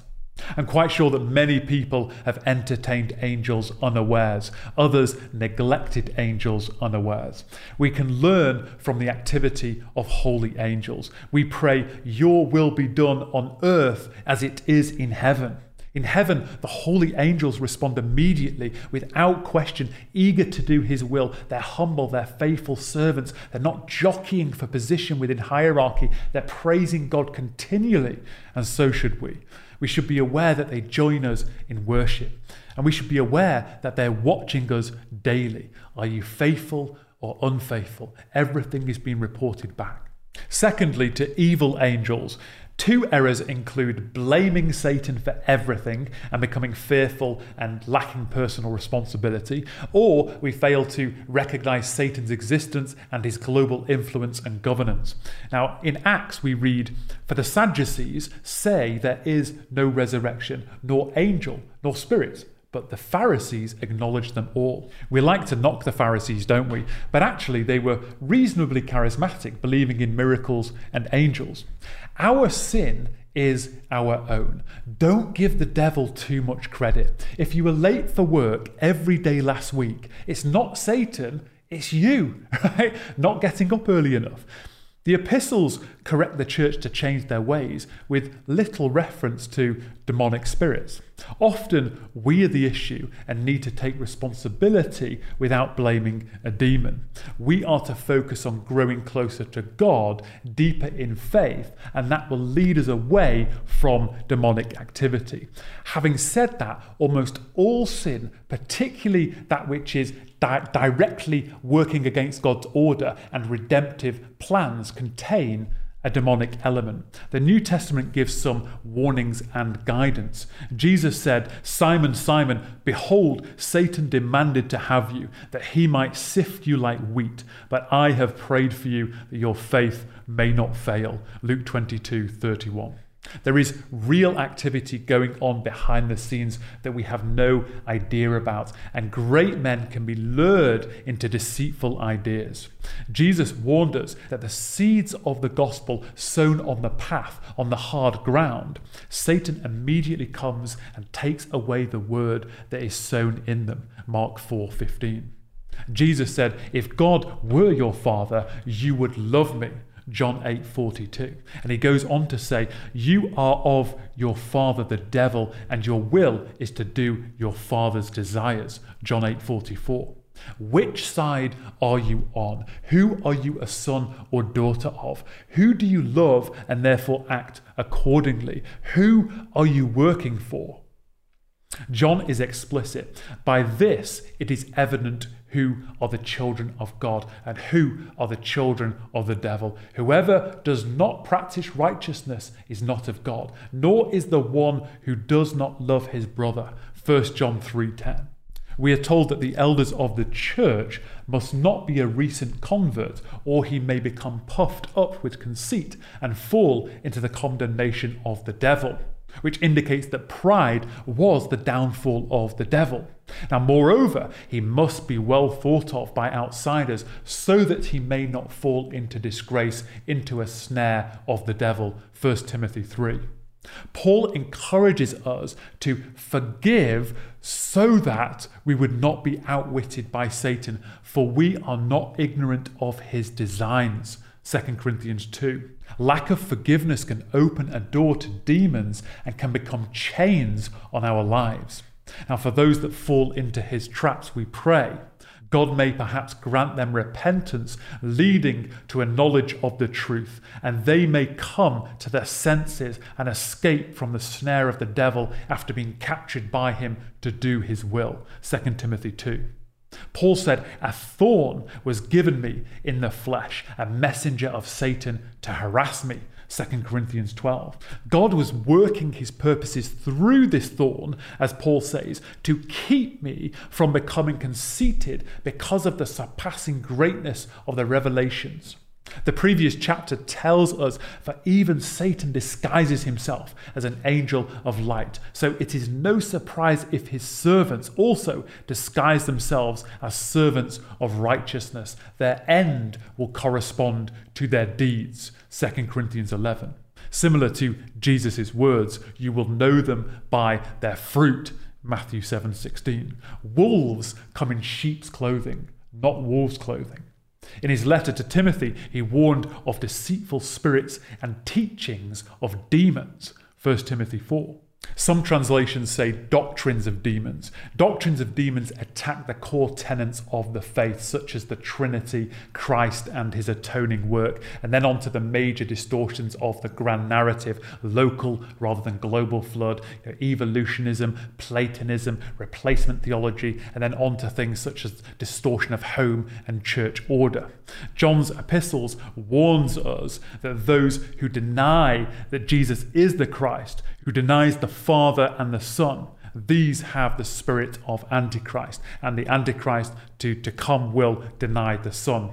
I'm quite sure that many people have entertained angels unawares, others neglected angels unawares. We can learn from the activity of holy angels. We pray, Your will be done on earth as it is in heaven. In heaven, the holy angels respond immediately, without question, eager to do his will. They're humble, they're faithful servants. They're not jockeying for position within hierarchy, they're praising God continually, and so should we we should be aware that they join us in worship. And we should be aware that they're watching us daily. Are you faithful or unfaithful? Everything is being reported back. Secondly, to evil angels, Two errors include blaming Satan for everything and becoming fearful and lacking personal responsibility, or we fail to recognize Satan's existence and his global influence and governance. Now, in Acts, we read, For the Sadducees say there is no resurrection, nor angel, nor spirit but the Pharisees acknowledged them all. We like to knock the Pharisees, don't we? But actually, they were reasonably charismatic, believing in miracles and angels. Our sin is our own. Don't give the devil too much credit. If you were late for work every day last week, it's not Satan, it's you, right? Not getting up early enough. The epistles correct the church to change their ways with little reference to demonic spirits. Often we are the issue and need to take responsibility without blaming a demon. We are to focus on growing closer to God, deeper in faith, and that will lead us away from demonic activity. Having said that, almost all sin, particularly that which is di- directly working against God's order and redemptive plans contain a demonic element. The New Testament gives some warnings and guidance. Jesus said, Simon, Simon, behold, Satan demanded to have you, that he might sift you like wheat, but I have prayed for you that your faith may not fail. Luke 22 31. There is real activity going on behind the scenes that we have no idea about, and great men can be lured into deceitful ideas. Jesus warned us that the seeds of the gospel sown on the path, on the hard ground, Satan immediately comes and takes away the word that is sown in them. Mark 4:15. Jesus said, "If God were your father, you would love me." John 8:42. And he goes on to say, "You are of your father the devil, and your will is to do your father's desires." John 8:44. Which side are you on? Who are you a son or daughter of? Who do you love and therefore act accordingly? Who are you working for? John is explicit. By this it is evident who are the children of God and who are the children of the devil. Whoever does not practice righteousness is not of God, nor is the one who does not love his brother. 1 John 3:10. We are told that the elders of the church must not be a recent convert, or he may become puffed up with conceit and fall into the condemnation of the devil which indicates that pride was the downfall of the devil. Now, moreover, he must be well thought of by outsiders so that he may not fall into disgrace, into a snare of the devil. 1 Timothy 3. Paul encourages us to forgive so that we would not be outwitted by Satan, for we are not ignorant of his designs. 2 Corinthians 2. Lack of forgiveness can open a door to demons and can become chains on our lives. Now, for those that fall into his traps, we pray. God may perhaps grant them repentance, leading to a knowledge of the truth, and they may come to their senses and escape from the snare of the devil after being captured by him to do his will. 2 Timothy 2. Paul said, A thorn was given me in the flesh, a messenger of Satan to harass me. 2 Corinthians 12. God was working his purposes through this thorn, as Paul says, to keep me from becoming conceited because of the surpassing greatness of the revelations. The previous chapter tells us that even Satan disguises himself as an angel of light. So it is no surprise if his servants also disguise themselves as servants of righteousness. Their end will correspond to their deeds. 2 Corinthians 11. Similar to Jesus' words, you will know them by their fruit. Matthew 7:16. Wolves come in sheep's clothing, not wolves' clothing. In his letter to Timothy, he warned of deceitful spirits and teachings of demons. 1 Timothy 4. Some translations say doctrines of demons. Doctrines of demons attack the core tenets of the faith, such as the Trinity, Christ, and his atoning work, and then onto the major distortions of the grand narrative local rather than global flood, you know, evolutionism, Platonism, replacement theology, and then onto things such as distortion of home and church order. John's epistles warns us that those who deny that Jesus is the Christ, who denies the Father and the Son, these have the spirit of Antichrist, and the Antichrist to, to come will deny the Son.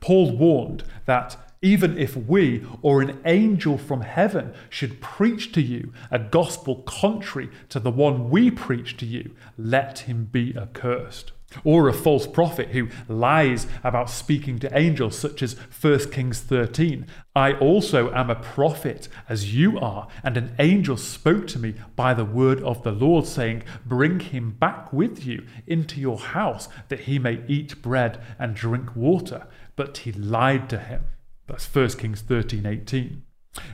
Paul warned that even if we or an angel from heaven should preach to you a gospel contrary to the one we preach to you, let him be accursed. Or a false prophet who lies about speaking to angels, such as 1 Kings 13. I also am a prophet, as you are, and an angel spoke to me by the word of the Lord, saying, Bring him back with you into your house, that he may eat bread and drink water. But he lied to him. That's 1 Kings 13 18.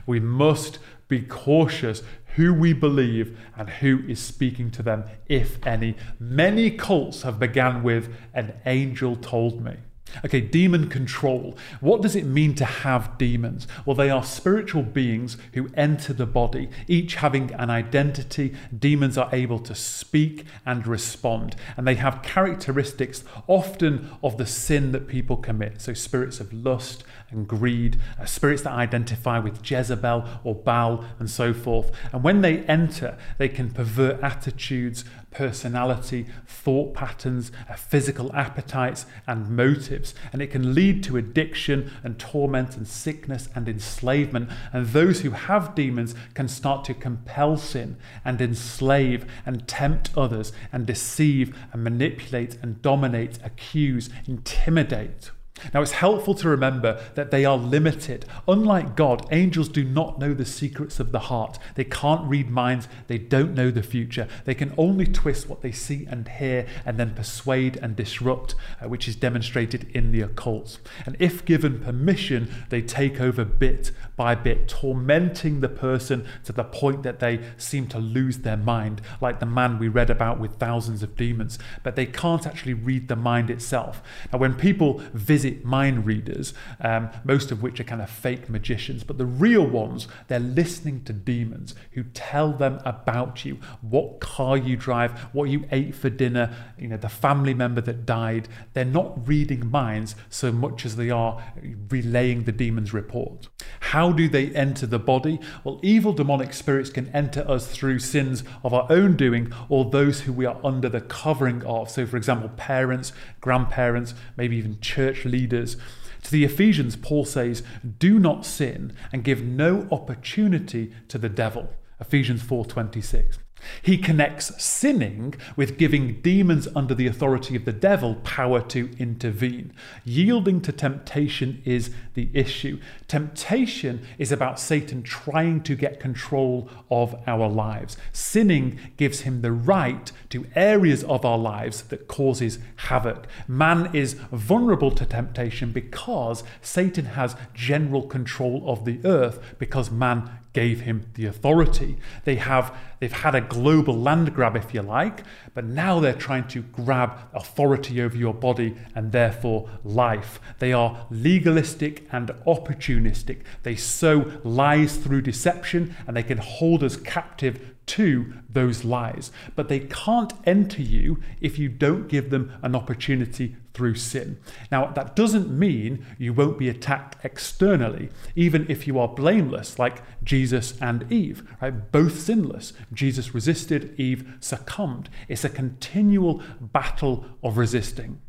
We must be cautious who we believe and who is speaking to them, if any. Many cults have begun with, an angel told me. Okay, demon control. What does it mean to have demons? Well, they are spiritual beings who enter the body, each having an identity. Demons are able to speak and respond, and they have characteristics often of the sin that people commit. So, spirits of lust and greed, uh, spirits that identify with Jezebel or Baal, and so forth. And when they enter, they can pervert attitudes, personality, thought patterns, uh, physical appetites, and motives. And it can lead to addiction and torment and sickness and enslavement. And those who have demons can start to compel sin and enslave and tempt others and deceive and manipulate and dominate, accuse, intimidate. Now, it's helpful to remember that they are limited. Unlike God, angels do not know the secrets of the heart. They can't read minds. They don't know the future. They can only twist what they see and hear and then persuade and disrupt, uh, which is demonstrated in the occult. And if given permission, they take over bit by bit, tormenting the person to the point that they seem to lose their mind, like the man we read about with thousands of demons. But they can't actually read the mind itself. Now, when people visit mind readers, um, most of which are kind of fake magicians, but the real ones, they're listening to demons who tell them about you, what car you drive, what you ate for dinner, you know, the family member that died. They're not reading minds so much as they are relaying the demon's report. How do they enter the body? Well, evil demonic spirits can enter us through sins of our own doing or those who we are under the covering of. So, for example, parents, grandparents, maybe even church leaders leaders. To the Ephesians, Paul says, Do not sin and give no opportunity to the devil. Ephesians 4:26. He connects sinning with giving demons under the authority of the devil power to intervene. Yielding to temptation is the issue. Temptation is about Satan trying to get control of our lives. Sinning gives him the right to areas of our lives that causes havoc. Man is vulnerable to temptation because Satan has general control of the earth because man gave him the authority. They have they've had a global land grab if you like, but now they're trying to grab authority over your body and therefore life. They are legalistic and opportunistic. They sow lies through deception and they can hold us captive to those lies. But they can't enter you if you don't give them an opportunity through sin. Now, that doesn't mean you won't be attacked externally, even if you are blameless, like Jesus and Eve, right? Both sinless. Jesus resisted, Eve succumbed. It's a continual battle of resisting.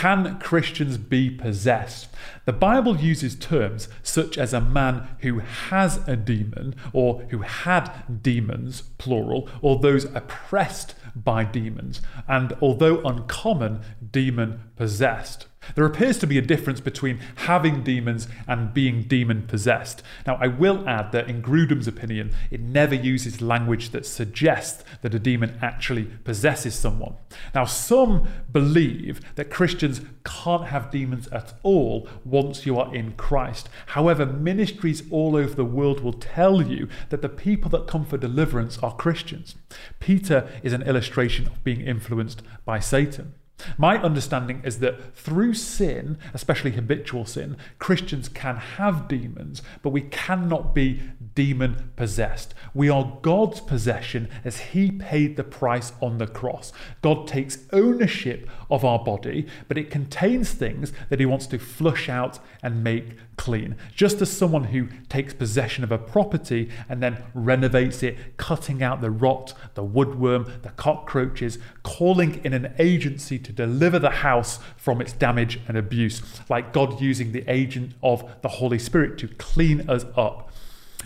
Can Christians be possessed? The Bible uses terms such as a man who has a demon or who had demons, plural, or those oppressed by demons, and although uncommon, demon possessed. There appears to be a difference between having demons and being demon possessed. Now, I will add that in Grudem's opinion, it never uses language that suggests that a demon actually possesses someone. Now, some believe that Christians can't have demons at all once you are in Christ. However, ministries all over the world will tell you that the people that come for deliverance are Christians. Peter is an illustration of being influenced by Satan. My understanding is that through sin, especially habitual sin, Christians can have demons, but we cannot be demon possessed. We are God's possession as He paid the price on the cross. God takes ownership of our body, but it contains things that He wants to flush out and make clean. Just as someone who takes possession of a property and then renovates it, cutting out the rot, the woodworm, the cockroaches, calling in an agency to deliver the house from its damage and abuse, like God using the agent of the Holy Spirit to clean us up.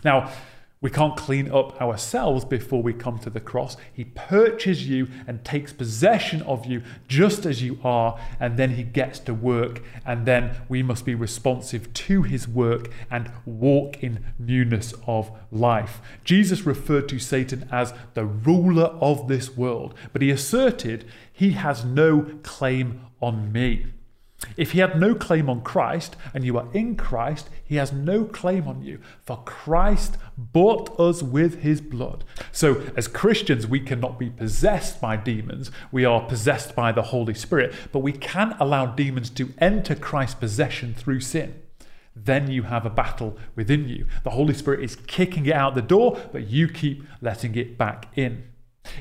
Now, We can't clean up ourselves before we come to the cross. He purchases you and takes possession of you just as you are, and then He gets to work, and then we must be responsive to His work and walk in newness of life. Jesus referred to Satan as the ruler of this world, but He asserted, He has no claim on me. If he had no claim on Christ and you are in Christ, he has no claim on you. For Christ bought us with his blood. So, as Christians, we cannot be possessed by demons. We are possessed by the Holy Spirit, but we can allow demons to enter Christ's possession through sin. Then you have a battle within you. The Holy Spirit is kicking it out the door, but you keep letting it back in.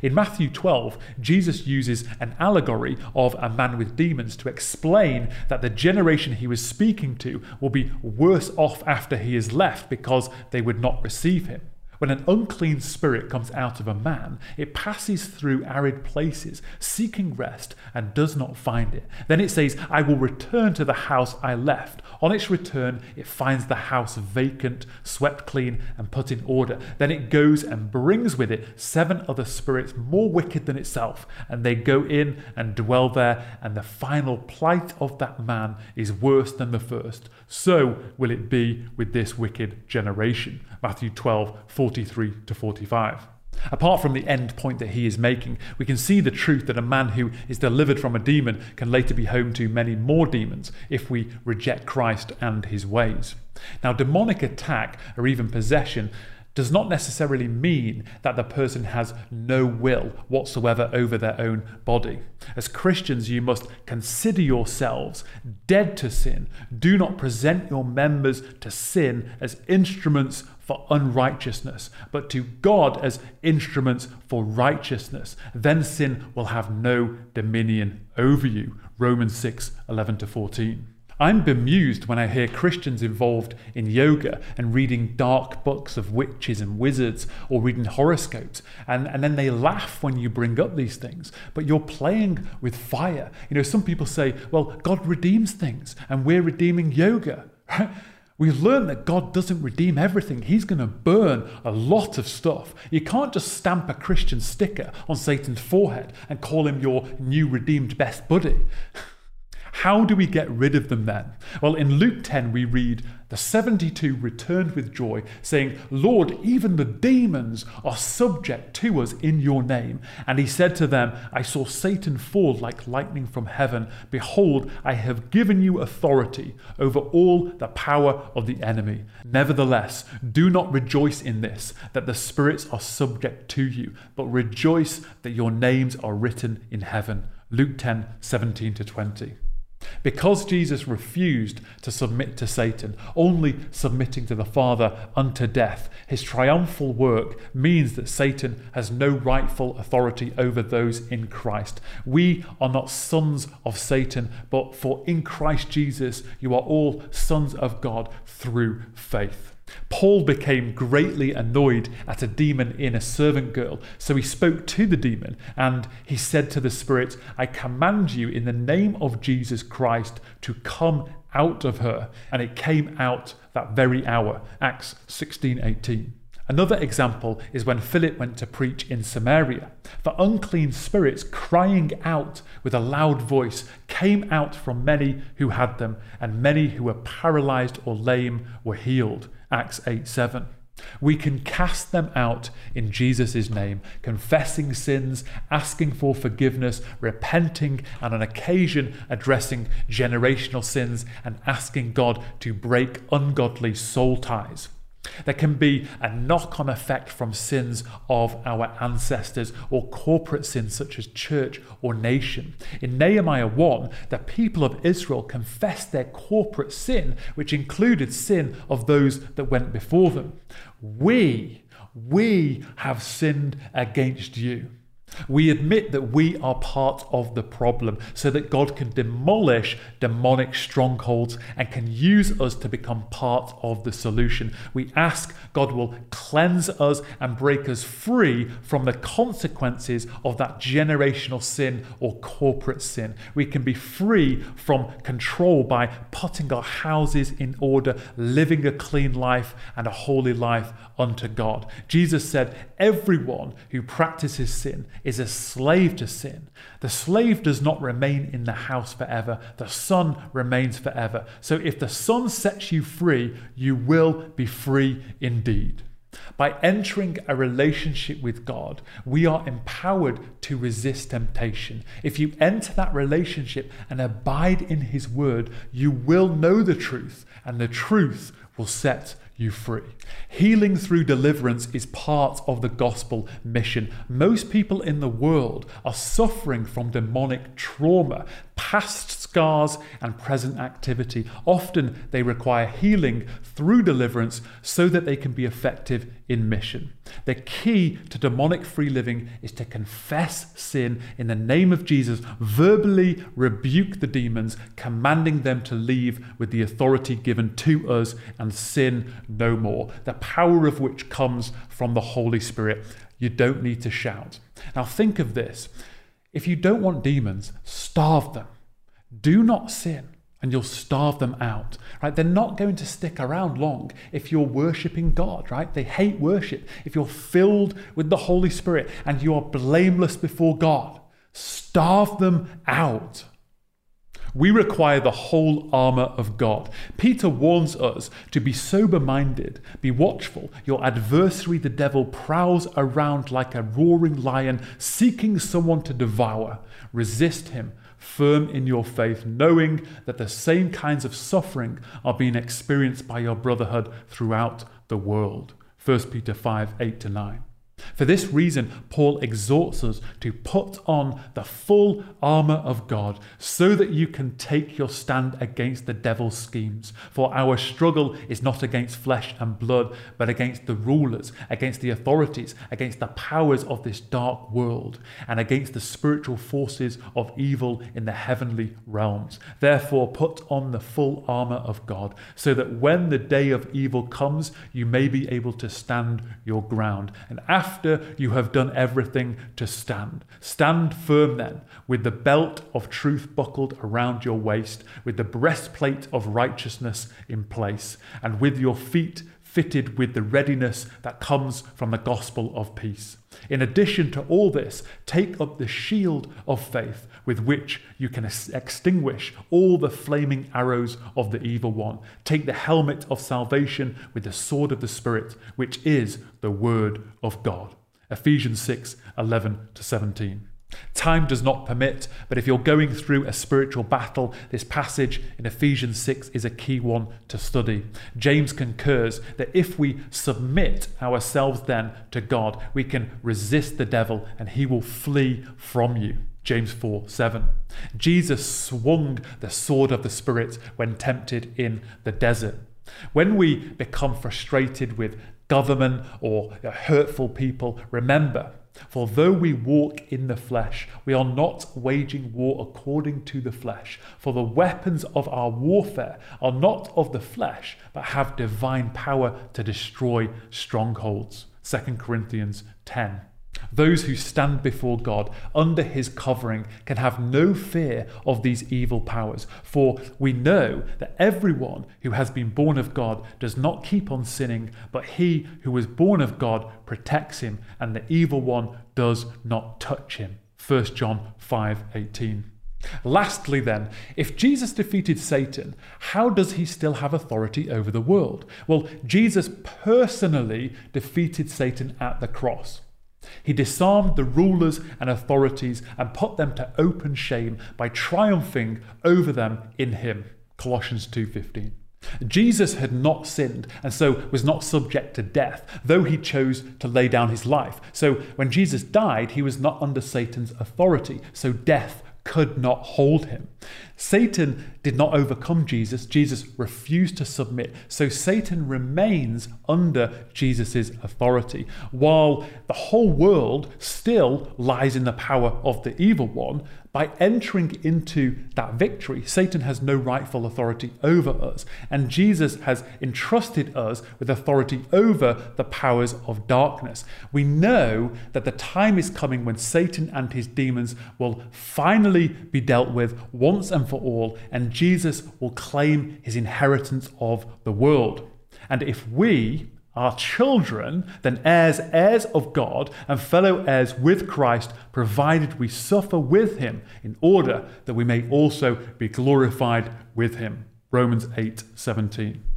In Matthew 12, Jesus uses an allegory of a man with demons to explain that the generation he was speaking to will be worse off after he is left because they would not receive him. When an unclean spirit comes out of a man, it passes through arid places, seeking rest, and does not find it. Then it says, I will return to the house I left. On its return, it finds the house vacant, swept clean, and put in order. Then it goes and brings with it seven other spirits more wicked than itself, and they go in and dwell there, and the final plight of that man is worse than the first. So will it be with this wicked generation. Matthew 12, 43 to 45. Apart from the end point that he is making, we can see the truth that a man who is delivered from a demon can later be home to many more demons if we reject Christ and his ways. Now, demonic attack or even possession does not necessarily mean that the person has no will whatsoever over their own body. As Christians, you must consider yourselves dead to sin. Do not present your members to sin as instruments for unrighteousness, but to God as instruments for righteousness. Then sin will have no dominion over you. Romans 6 11 to 14. I'm bemused when I hear Christians involved in yoga and reading dark books of witches and wizards or reading horoscopes, and, and then they laugh when you bring up these things. But you're playing with fire. You know, some people say, well, God redeems things, and we're redeeming yoga. We've learned that God doesn't redeem everything. He's going to burn a lot of stuff. You can't just stamp a Christian sticker on Satan's forehead and call him your new redeemed best buddy. How do we get rid of them then? Well, in Luke 10, we read, The 72 returned with joy, saying, Lord, even the demons are subject to us in your name. And he said to them, I saw Satan fall like lightning from heaven. Behold, I have given you authority over all the power of the enemy. Nevertheless, do not rejoice in this, that the spirits are subject to you, but rejoice that your names are written in heaven. Luke 10 17 to 20. Because Jesus refused to submit to Satan, only submitting to the Father unto death, his triumphal work means that Satan has no rightful authority over those in Christ. We are not sons of Satan, but for in Christ Jesus you are all sons of God through faith. Paul became greatly annoyed at a demon in a servant girl, so he spoke to the demon and he said to the spirit, I command you in the name of Jesus Christ to come out of her. And it came out that very hour. Acts 16 18. Another example is when Philip went to preach in Samaria. For unclean spirits crying out with a loud voice came out from many who had them, and many who were paralyzed or lame were healed. Acts 8 7. We can cast them out in Jesus' name, confessing sins, asking for forgiveness, repenting, and on occasion addressing generational sins and asking God to break ungodly soul ties. There can be a knock on effect from sins of our ancestors or corporate sins such as church or nation. In Nehemiah 1, the people of Israel confessed their corporate sin, which included sin of those that went before them. We, we have sinned against you. We admit that we are part of the problem so that God can demolish demonic strongholds and can use us to become part of the solution. We ask God will cleanse us and break us free from the consequences of that generational sin or corporate sin. We can be free from control by putting our houses in order, living a clean life and a holy life unto God. Jesus said, Everyone who practices sin is a slave to sin. The slave does not remain in the house forever, the son remains forever. So if the son sets you free, you will be free indeed. By entering a relationship with God, we are empowered to resist temptation. If you enter that relationship and abide in His word, you will know the truth, and the truth will set you free. Healing through deliverance is part of the gospel mission. Most people in the world are suffering from demonic trauma, past scars, and present activity. Often they require healing through deliverance so that they can be effective in mission. The key to demonic free living is to confess sin in the name of Jesus, verbally rebuke the demons, commanding them to leave with the authority given to us and sin no more. The power of which comes from the Holy Spirit. You don't need to shout. Now, think of this if you don't want demons, starve them. Do not sin and you'll starve them out right they're not going to stick around long if you're worshiping god right they hate worship if you're filled with the holy spirit and you are blameless before god starve them out we require the whole armour of God. Peter warns us to be sober minded, be watchful. Your adversary, the devil, prowls around like a roaring lion, seeking someone to devour. Resist him, firm in your faith, knowing that the same kinds of suffering are being experienced by your brotherhood throughout the world. 1 Peter 5 8 to 9. For this reason, Paul exhorts us to put on the full armour of God so that you can take your stand against the devil's schemes. For our struggle is not against flesh and blood, but against the rulers, against the authorities, against the powers of this dark world, and against the spiritual forces of evil in the heavenly realms. Therefore, put on the full armour of God so that when the day of evil comes, you may be able to stand your ground. And after after you have done everything to stand. Stand firm then, with the belt of truth buckled around your waist, with the breastplate of righteousness in place, and with your feet fitted with the readiness that comes from the gospel of peace. In addition to all this, take up the shield of faith with which you can extinguish all the flaming arrows of the evil one. Take the helmet of salvation with the sword of the Spirit, which is the word of God. Ephesians 6 11 to 17. Time does not permit, but if you're going through a spiritual battle, this passage in Ephesians 6 is a key one to study. James concurs that if we submit ourselves then to God, we can resist the devil and he will flee from you. James 4 7. Jesus swung the sword of the Spirit when tempted in the desert. When we become frustrated with government or uh, hurtful people, remember for though we walk in the flesh, we are not waging war according to the flesh. For the weapons of our warfare are not of the flesh, but have divine power to destroy strongholds. 2 Corinthians 10. Those who stand before God under his covering can have no fear of these evil powers, for we know that everyone who has been born of God does not keep on sinning, but he who was born of God protects him, and the evil one does not touch him. 1 John 5:18. Lastly, then, if Jesus defeated Satan, how does he still have authority over the world? Well, Jesus personally defeated Satan at the cross. He disarmed the rulers and authorities and put them to open shame by triumphing over them in him. Colossians 2:15. Jesus had not sinned and so was not subject to death, though he chose to lay down his life. So when Jesus died, he was not under Satan's authority, so death could not hold him. Satan did not overcome Jesus. Jesus refused to submit. So Satan remains under Jesus' authority, while the whole world still lies in the power of the evil one. By entering into that victory, Satan has no rightful authority over us, and Jesus has entrusted us with authority over the powers of darkness. We know that the time is coming when Satan and his demons will finally be dealt with once and for all, and Jesus will claim his inheritance of the world. And if we, are children, then heirs, heirs of God, and fellow heirs with Christ, provided we suffer with him, in order that we may also be glorified with him. Romans 8 17.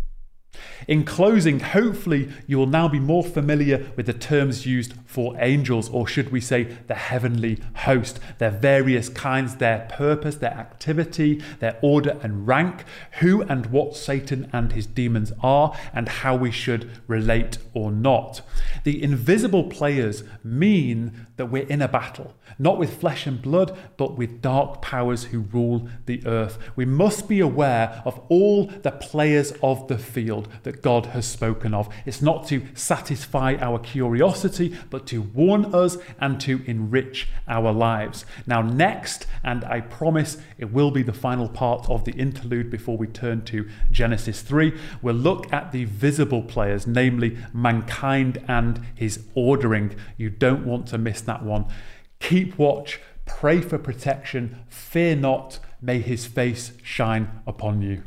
In closing, hopefully you will now be more familiar with the terms used for angels, or should we say the heavenly host, their various kinds, their purpose, their activity, their order and rank, who and what Satan and his demons are, and how we should relate or not. The invisible players mean that we're in a battle, not with flesh and blood, but with dark powers who rule the earth. We must be aware of all the players of the field that God has spoken of. It's not to satisfy our curiosity, but to warn us and to enrich our lives. Now, next, and I promise it will be the final part of the interlude before we turn to Genesis 3, we'll look at the visible players, namely mankind and his ordering. You don't want to miss that one. Keep watch, pray for protection, fear not, may his face shine upon you.